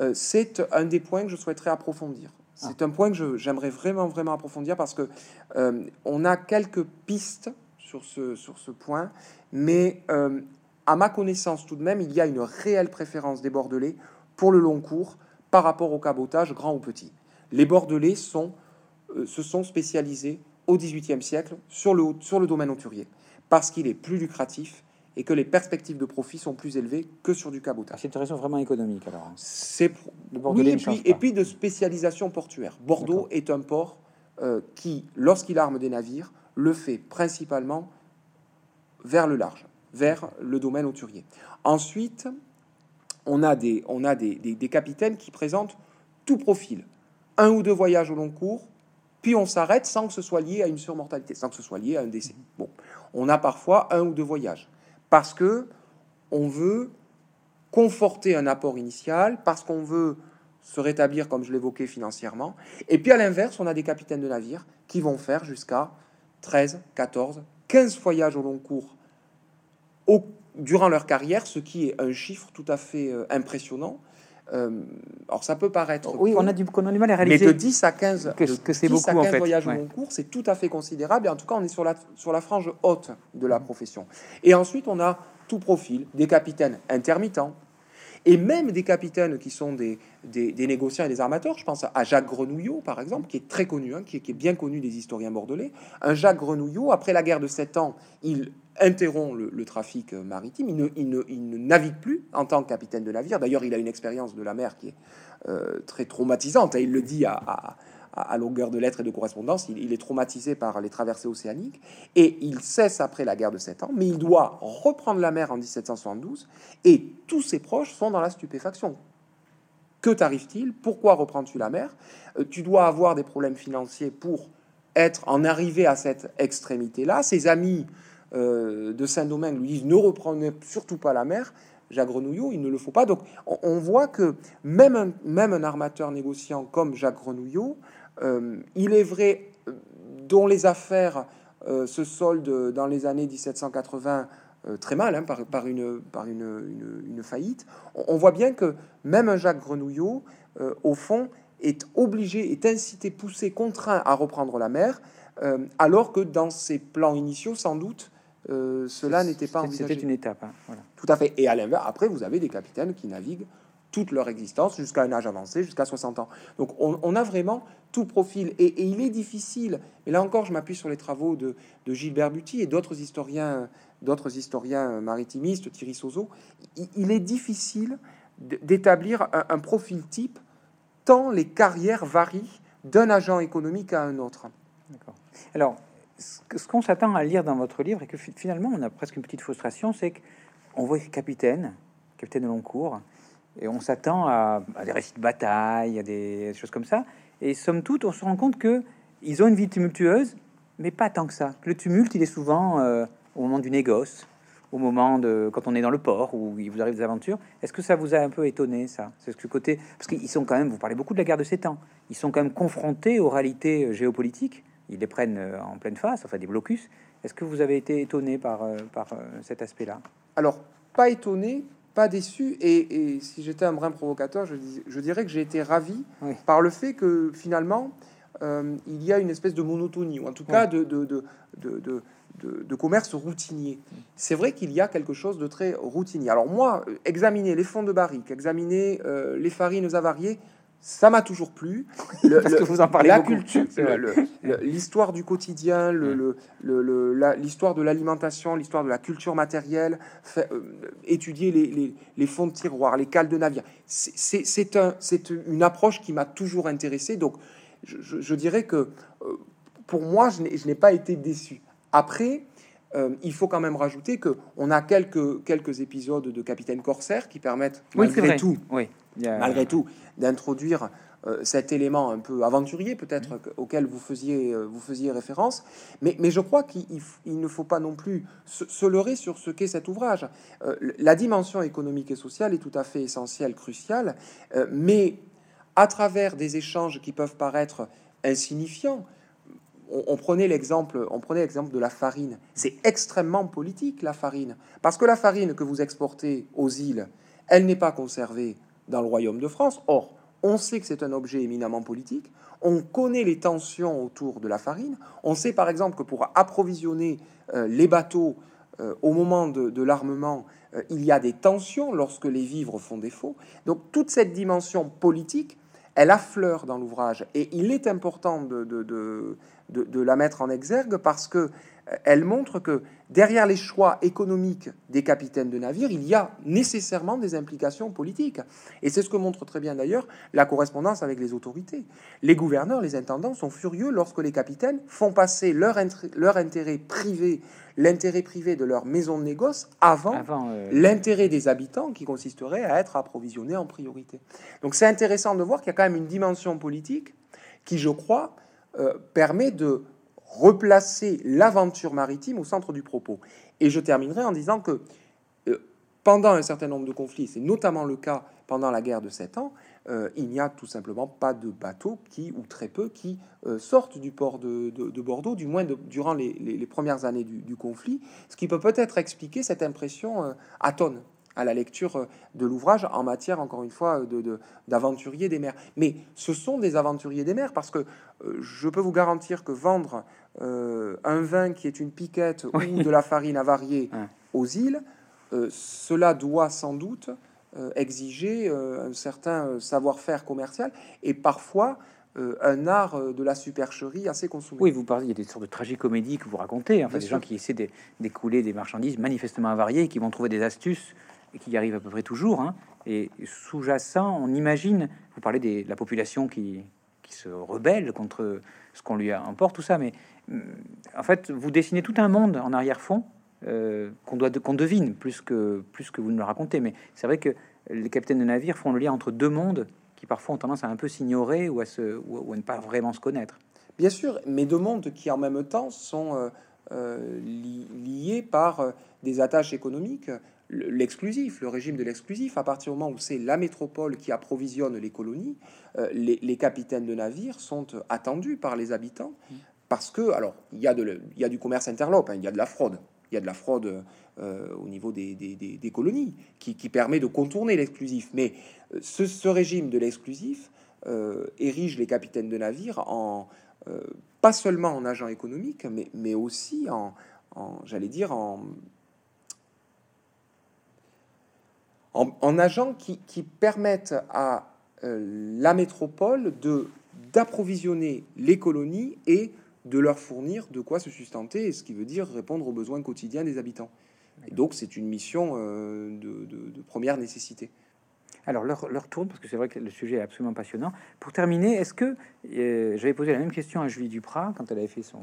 euh, c'est un des points que je souhaiterais approfondir. C'est un point que j'aimerais vraiment, vraiment approfondir parce que euh, on a quelques pistes sur ce, sur ce point, mais euh, à ma connaissance tout de même, il y a une réelle préférence des Bordelais pour le long cours par rapport au cabotage grand ou petit. Les Bordelais sont, euh, se sont spécialisés au XVIIIe siècle sur le, sur le domaine hauturier parce qu'il est plus lucratif et que les perspectives de profit sont plus élevées que sur du cabotage. C'est une raison vraiment économique alors. hein. C'est oui, et puis, et puis de spécialisation portuaire. Bordeaux est un port euh, qui, lorsqu'il arme des navires, le fait principalement vers le large, vers le domaine hauturier. Ensuite, on a des, on a des, des- des capitaines qui présentent tout profil. Un ou deux voyages au long cours, puis on s'arrête sans que ce soit lié à une surmortalité, sans que ce soit lié à un décès. Bon, on a parfois un ou deux voyages parce que on veut conforter un apport initial, parce qu'on veut se rétablir, comme je l'évoquais, financièrement. Et puis à l'inverse, on a des capitaines de navires qui vont faire jusqu'à 13, 14, 15 voyages au long cours au- durant leur carrière, ce qui est un chiffre tout à fait euh, impressionnant. Euh, alors ça peut paraître... Oui, on a du, qu'on a du mal à mais réaliser. de 10 à 15, que- que c'est 10 à beaucoup, en 15 fait, voyages ouais. long cours, c'est tout à fait considérable. Et en tout cas, on est sur la, sur la frange haute de la profession. Et ensuite, on a tout profil, des capitaines intermittents, et même des capitaines qui sont des, négociants et des armateurs. Je pense à Jacques Grenouillot, par exemple, qui est très connu, hein, qui, est, bien connu des historiens bordelais. Un Jacques Grenouillot, après la guerre de Sept Ans, il interrompt le, trafic euh, maritime. Il ne, navigue plus en tant que capitaine de navire. D'ailleurs, il a une expérience de la mer qui est euh, très traumatisante. hein. Il le dit à, à- longueur de lettres et de correspondance. Il, est traumatisé par les traversées océaniques et il cesse après la guerre de Sept Ans, mais il doit reprendre la mer en 1772 et tous ses proches sont dans la stupéfaction. Que t'arrive-t-il? Pourquoi reprends-tu la mer? Euh, Tu dois avoir des problèmes financiers pour être en arrivé à cette extrémité-là. Ses amis euh, de Saint-Domingue lui disent ne reprenez surtout pas la mer. Jacques Grenouillot, il ne le faut pas. Donc on, voit que même un, même un armateur négociant comme Jacques Grenouillot, il est vrai, euh, dont les affaires euh, se soldent dans les années 1780 euh, très mal, hein, par, par, une, par une, une- une faillite, on, on voit bien que même un Jacques Grenouillot, euh, au fond, est obligé, est incité, poussé, contraint à reprendre la mer, euh, alors que dans ses plans initiaux, sans doute, euh, cela n'était pas envisagé. C'était une étape. hein, voilà. Tout à fait. Et à l'inverse, après, vous avez des capitaines qui naviguent toute leur existence jusqu'à un âge avancé, jusqu'à 60 ans. Donc on, on a vraiment profil. Et, il est difficile, et là encore je m'appuie sur les travaux de, Gilbert Buty et d'autres historiens, d'autres historiens maritimistes, Thierry Sozo, il, est difficile d'établir un, profil type tant les carrières varient d'un agent économique à un autre. Alors, ce qu'on s'attend à lire dans votre livre, et que fi- finalement, on a presque une petite frustration, c'est qu'on voit capitaine, capitaine de long cours, et on s'attend à, des récits de bataille, à des, choses comme ça. Et somme toute, on se rend compte que ils ont une vie tumultueuse, mais pas tant que ça. Le tumulte, il est souvent euh, au moment du négoce, au moment de quand on est dans le port où il vous arrive des aventures. Est-ce que ça vous a un peu étonné ça? C'est ce côté parce qu'ils sont quand même. Vous parlez beaucoup de la guerre de 7 ans. Ils sont quand même confrontés aux réalités géopolitiques. Ils les prennent euh, en pleine face, enfin des blocus. Est-ce que vous avez été étonné par, euh, par cet aspect-là? Alors, pas étonné, pas déçu. Et, si j'étais un brin provocateur, je, dirais que j'ai été ravi par le fait que finalement, euh, il y a une espèce de monotonie, ou en tout cas de, de, de, de, commerce routinier. C'est vrai qu'il y a quelque chose de très routinier. Alors moi, examiner les fonds de barrique, examiner euh, les farines avariées, ça m'a toujours plu. Le, Parce que vous en parlez la beaucoup. culture, l'histoire du quotidien, l'histoire de l'alimentation, l'histoire de la culture matérielle, fait, euh, étudier les, les, fonds de tiroir, les cales de navire. C'est un, une approche qui m'a toujours intéressé. Donc, je, dirais que euh, pour moi, je n'ai pas été déçu. Après, euh, il faut quand même rajouter que on a quelques, quelques épisodes de Capitaine Corsaire qui permettent malgré tout, oui malgré tout, d'introduire euh, cet élément un peu aventurier peut-être mm. auquel vous faisiez, euh, vous faisiez référence. Mais, mais je crois qu'il ne faut pas non plus se, leurrer sur ce qu'est cet ouvrage. Euh, la dimension économique et sociale est tout à fait essentielle, cruciale, mais à travers des échanges qui peuvent paraître insignifiants, on, on prenait l'exemple, on prenait l'exemple de la farine. C'est extrêmement politique la farine, parce que la farine que vous exportez aux îles, elle n'est pas conservée dans le royaume de France. Or, on sait que c'est un objet éminemment politique. On connaît les tensions autour de la farine. On sait par exemple que pour approvisionner euh, les bateaux euh, au moment de, l'armement, euh, il y a des tensions lorsque les vivres font défaut. Donc toute cette dimension politique, elle affleure dans l'ouvrage. Et il est important de, de, la mettre en exergue parce que elle montre que derrière les choix économiques des capitaines de navires, il y a nécessairement des implications politiques. Et c'est ce que montre très bien d'ailleurs la correspondance avec les autorités. Les gouverneurs, les intendants sont furieux lorsque les capitaines font passer leur, leur intérêt privé, l'intérêt privé de leur maison de négoce avant, euh, l'intérêt des habitants qui consisterait à être approvisionnés en priorité. Donc c'est intéressant de voir qu'il y a quand même une dimension politique qui, je crois, euh, permet de replacer l'aventure maritime au centre du propos. Et je terminerai en disant que euh, pendant un certain nombre de conflits, c'est notamment le cas pendant la guerre de Sept Ans, euh, il n'y a tout simplement pas de bateaux qui, ou très peu, qui euh, sortent du port de, Bordeaux, du moins durant les, premières années du, du, conflit, ce qui peut peut-être expliquer cette impression atone à la lecture euh, de l'ouvrage en matière, encore une fois, de, d'aventuriers des mers. Mais ce sont des aventuriers des mers parce que euh, je peux vous garantir que vendre euh, un vin qui est une piquette ou de la farine avariée aux îles, cela doit sans doute exiger un certain savoir-faire commercial et parfois un art de la supercherie assez consommé. Oui, vous parlez, il y a des sortes de tragicomédies que vous racontez, en fait, des gens qui essaient d'écouler des marchandises manifestement avariées et qui vont trouver des astuces qui y arrive à peu près toujours. Hein. Et sous-jacent, on imagine, vous parlez de la population qui, qui se rebelle contre ce qu'on lui emporte, tout ça, mais mm, en fait, vous dessinez tout un monde en arrière-fond euh, qu'on doit qu'on devine plus que plus que vous ne le racontez. Mais c'est vrai que les capitaines de navires font le lien entre deux mondes qui parfois ont tendance à un peu s'ignorer ou à se ou à ne pas vraiment se connaître. Bien sûr, mais deux mondes qui en même temps sont euh, euh, liés par des attaches économiques l'exclusif, le régime de l'exclusif, à partir du moment où c'est la métropole qui approvisionne les colonies, euh, les, capitaines de navires sont attendus par les habitants parce que, alors, il y a, de y a du commerce interlope, hein, il y a de la fraude, il y a de la fraude euh, au niveau des, des, colonies qui, qui, permet de contourner l'exclusif. Mais euh, ce, ce, régime de l'exclusif érige les capitaines de navires en pas seulement en agents économiques, mais, mais aussi en, en j'allais dire, en en, agents qui, permettent à euh, la métropole de d'approvisionner les colonies et de leur fournir de quoi se sustenter, ce qui veut dire répondre aux besoins quotidiens des habitants. Et donc c'est une mission euh, de, première nécessité. Alors leur, leur tourne, parce que c'est vrai que le sujet est absolument passionnant. Pour terminer, est-ce que euh, j'avais posé la même question à Julie Duprat quand elle avait fait son,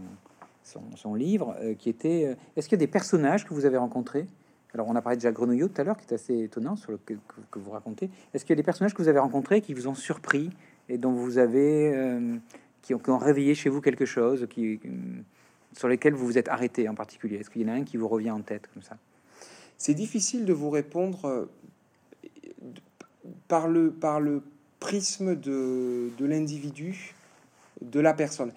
son, livre, qui était est-ce qu'il y a des personnages que vous avez rencontrés? Alors, on a parlé Jacques Grenouillot tout à l'heure, qui est assez étonnant sur le que, vous racontez. Est-ce qu'il y a des personnages que vous avez rencontrés qui vous ont surpris et dont vous avez euh, qui, ont, réveillé chez vous quelque chose, qui, sur lesquels vous vous êtes arrêté en particulier? Est-ce qu'il y en a un qui vous revient en tête comme ça? C'est difficile de vous répondre euh, par le, par le prisme de, de l'individu, de la personne.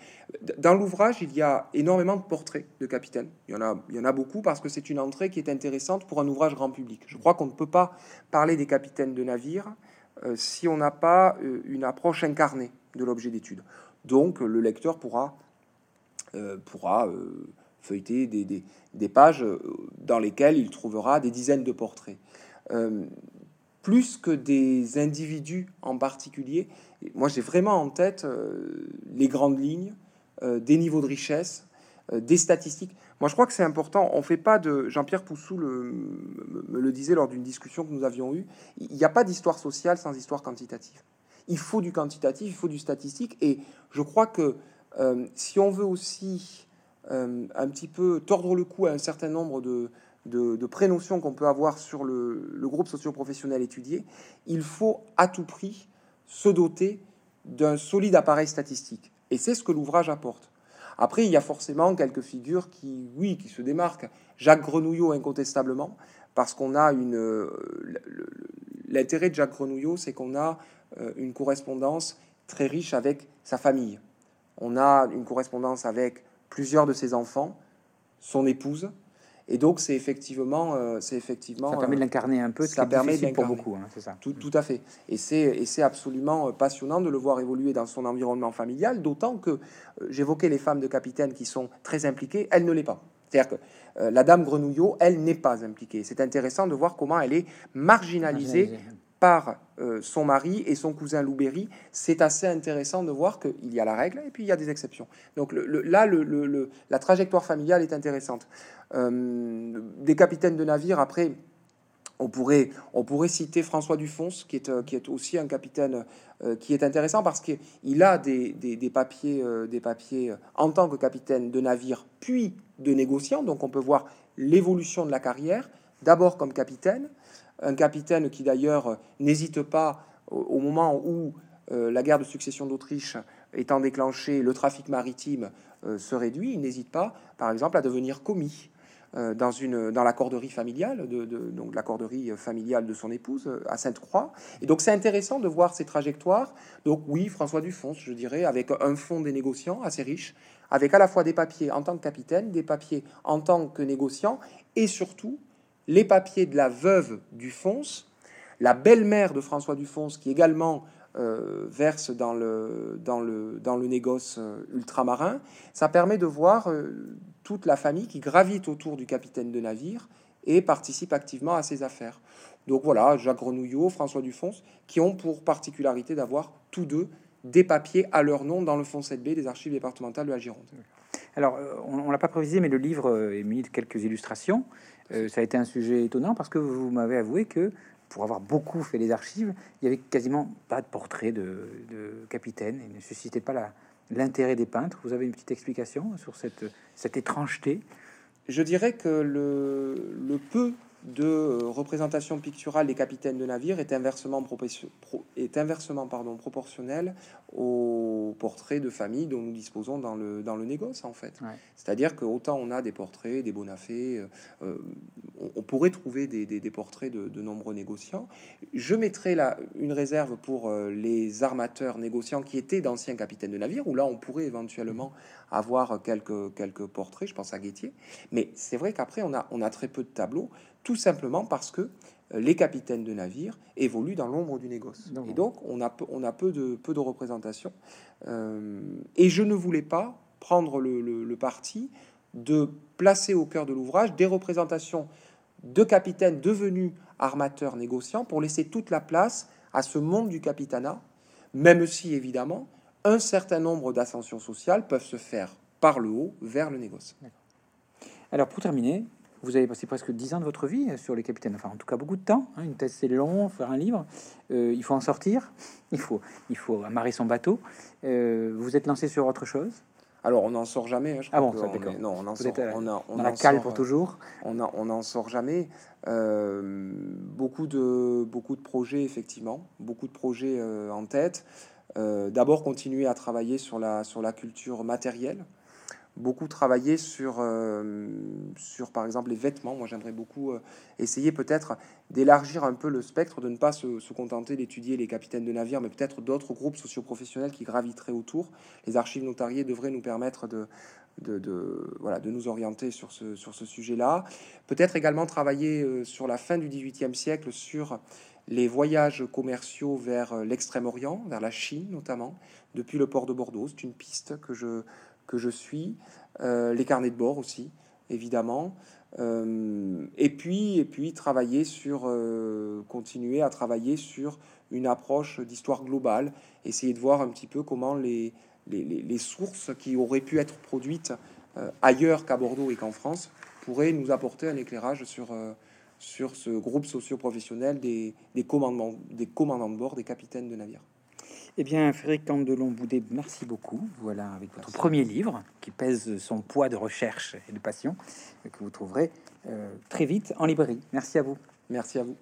Dans l'ouvrage, il y a énormément de portraits de capitaines. Il y en a, il y en a beaucoup parce que c'est une entrée qui est intéressante pour un ouvrage grand public. Je crois qu'on ne peut pas parler des capitaines de navires euh, si on n'a pas euh, une approche incarnée de l'objet d'étude. Donc, le lecteur pourra, euh, pourra euh, feuilleter des, des, pages dans lesquelles il trouvera des dizaines de portraits. Plus que des individus en particulier, moi j'ai vraiment en tête euh, les grandes lignes, euh, des niveaux de richesse, euh, des statistiques. Moi je crois que c'est important. On fait pas de. Jean-Pierre Poussou le, me le disait lors d'une discussion que nous avions eue. Il n'y a pas d'histoire sociale sans histoire quantitative. Il faut du quantitatif, il faut du statistique. Et je crois que si on veut aussi un petit peu tordre le cou à un certain nombre de, de, de qu'on peut avoir sur le, le groupe socio-professionnel étudié, il faut à tout prix se doter d'un solide appareil statistique. Et c'est ce que l'ouvrage apporte. Après, il y a forcément quelques figures qui, oui, qui se démarquent. Jacques Grenouillot, incontestablement, parce qu'on a une. euh, L'intérêt de Jacques Grenouillot, c'est qu'on a euh, une correspondance très riche avec sa famille. On a une correspondance avec plusieurs de ses enfants, son épouse, et donc c'est effectivement, euh, c'est effectivement. Ça permet de l'incarner un peu, ce ça qui permet difficile pour beaucoup, hein, c'est ça. Tout, tout à fait. Et c'est, et c'est absolument euh, passionnant de le voir évoluer dans son environnement familial, d'autant que euh, j'évoquais les femmes de capitaine qui sont très impliquées, elle ne l'est pas. C'est-à-dire que euh, la dame Grenouillot, elle n'est pas impliquée. C'est intéressant de voir comment elle est marginalisée euh, son mari et son cousin Louberry. C'est assez intéressant de voir qu'il y a la règle et puis il y a des exceptions. Donc là, la trajectoire familiale est intéressante. Euh, des capitaines de navire, après, on pourrait, on pourrait citer François Dufons, qui est, euh, qui est aussi un capitaine qui est intéressant parce qu'il a des, des, papiers, des papiers en tant que capitaine de navire, puis de négociant. Donc on peut voir l'évolution de la carrière, d'abord comme capitaine, un capitaine qui d'ailleurs n'hésite pas au, moment où euh, la guerre de succession d'Autriche étant déclenchée, le trafic maritime euh, se réduit, il n'hésite pas, par exemple, à devenir commis euh, dans, une, dans la corderie familiale, de, donc la corderie familiale de son épouse à Sainte-Croix. Et donc c'est intéressant de voir ces trajectoires. Donc oui, François Dufons, je dirais, avec un fonds des négociants assez riche, avec à la fois des papiers en tant que capitaine, des papiers en tant que négociant, et surtout les papiers de la veuve Dufons, la belle-mère de François Dufons, qui également euh, verse dans le, dans, le, dans le négoce euh, ultramarin. Ça permet de voir euh, toute la famille qui gravite autour du capitaine de navire et participe activement à ses affaires. Donc voilà, Jacques Grenouillot, François Dufons, qui ont pour particularité d'avoir tous deux des papiers à leur nom dans le fonds 7B des archives départementales de la Gironde. Alors, on ne l'a pas précisé, mais le livre est mis de quelques illustrations. Euh, ça a été un sujet étonnant parce que vous m'avez avoué que pour avoir beaucoup fait les archives, il y avait quasiment pas de portrait de, de capitaine et ne suscitait pas l'intérêt des peintres. Vous avez une petite explication sur cette, étrangeté? Je dirais que le, peu de représentation picturale des capitaines de navire est inversement, proportionnel au portrait de famille dont nous disposons dans le, dans le négoce, en fait. Ouais. C'est-à-dire que autant on a des portraits, des Bonafé, euh, on, on, pourrait trouver des, des, des portraits de, de, nombreux négociants. Je mettrai là une réserve pour euh, les armateurs négociants qui étaient d'anciens capitaines de navire, où là on pourrait éventuellement avoir quelques, quelques portraits, je pense à Guettier. Mais c'est vrai qu'après on a, on a très peu de tableaux, tout simplement parce que euh, les capitaines de navire évoluent dans l'ombre du négoce. Non. Et donc, on a, peu, on a peu, de, peu de représentation. Euh, et je ne voulais pas prendre le, le, le, parti de placer au cœur de l'ouvrage des représentations de capitaines devenus armateurs négociants pour laisser toute la place à ce monde du capitanat, même si, évidemment, un certain nombre d'ascensions sociales peuvent se faire par le haut vers le négoce. Alors, pour terminer, vous avez passé presque dix ans de votre vie sur les capitaines, enfin en tout cas beaucoup de temps. Hein, une thèse c'est long, faire un livre, euh, il faut en sortir, il faut, il faut amarrer son bateau. Euh, vous êtes lancé sur autre chose? Alors, on n'en sort jamais. hein, je Ah bon, ça, d'accord. est- Non, on en Vous sort. euh, on a- on Dans la cale sort, pour euh, toujours. on en- on n'en sort jamais. Euh, beaucoup, de, beaucoup de projets, effectivement, beaucoup de projets euh, en tête. Euh, D'abord, continuer à travailler sur la, sur la culture matérielle. Beaucoup travailler sur, euh, sur, par exemple, les vêtements. Moi, j'aimerais beaucoup euh, essayer peut-être d'élargir un peu le spectre, de ne pas se, se contenter d'étudier les capitaines de navires, mais peut-être d'autres groupes socioprofessionnels qui graviteraient autour. Les archives notariées devraient nous permettre de, de, voilà, de nous orienter sur ce, sur ce sujet-là. Peut-être également travailler euh, sur la fin du XVIIIe siècle sur les voyages commerciaux vers l'Extrême-Orient, vers la Chine notamment, depuis le port de Bordeaux. C'est une piste que je, que je suis. Euh, les carnets de bord aussi, évidemment. Euh, et puis, et puis travailler sur, euh, continuer à travailler sur une approche d'histoire globale, essayer de voir un petit peu comment les, les, les- sources qui auraient pu être produites ailleurs qu'à Bordeaux et qu'en France pourraient nous apporter un éclairage sur, sur ce groupe socio-professionnel des, des, des commandants de bord, des capitaines de navires. Eh bien, Frédéric Candelon-Boudet, merci beaucoup. Voilà, avec votre Merci. premier livre qui pèse son poids de recherche et de passion, que vous trouverez euh, très vite en librairie. Merci à vous. Merci à vous.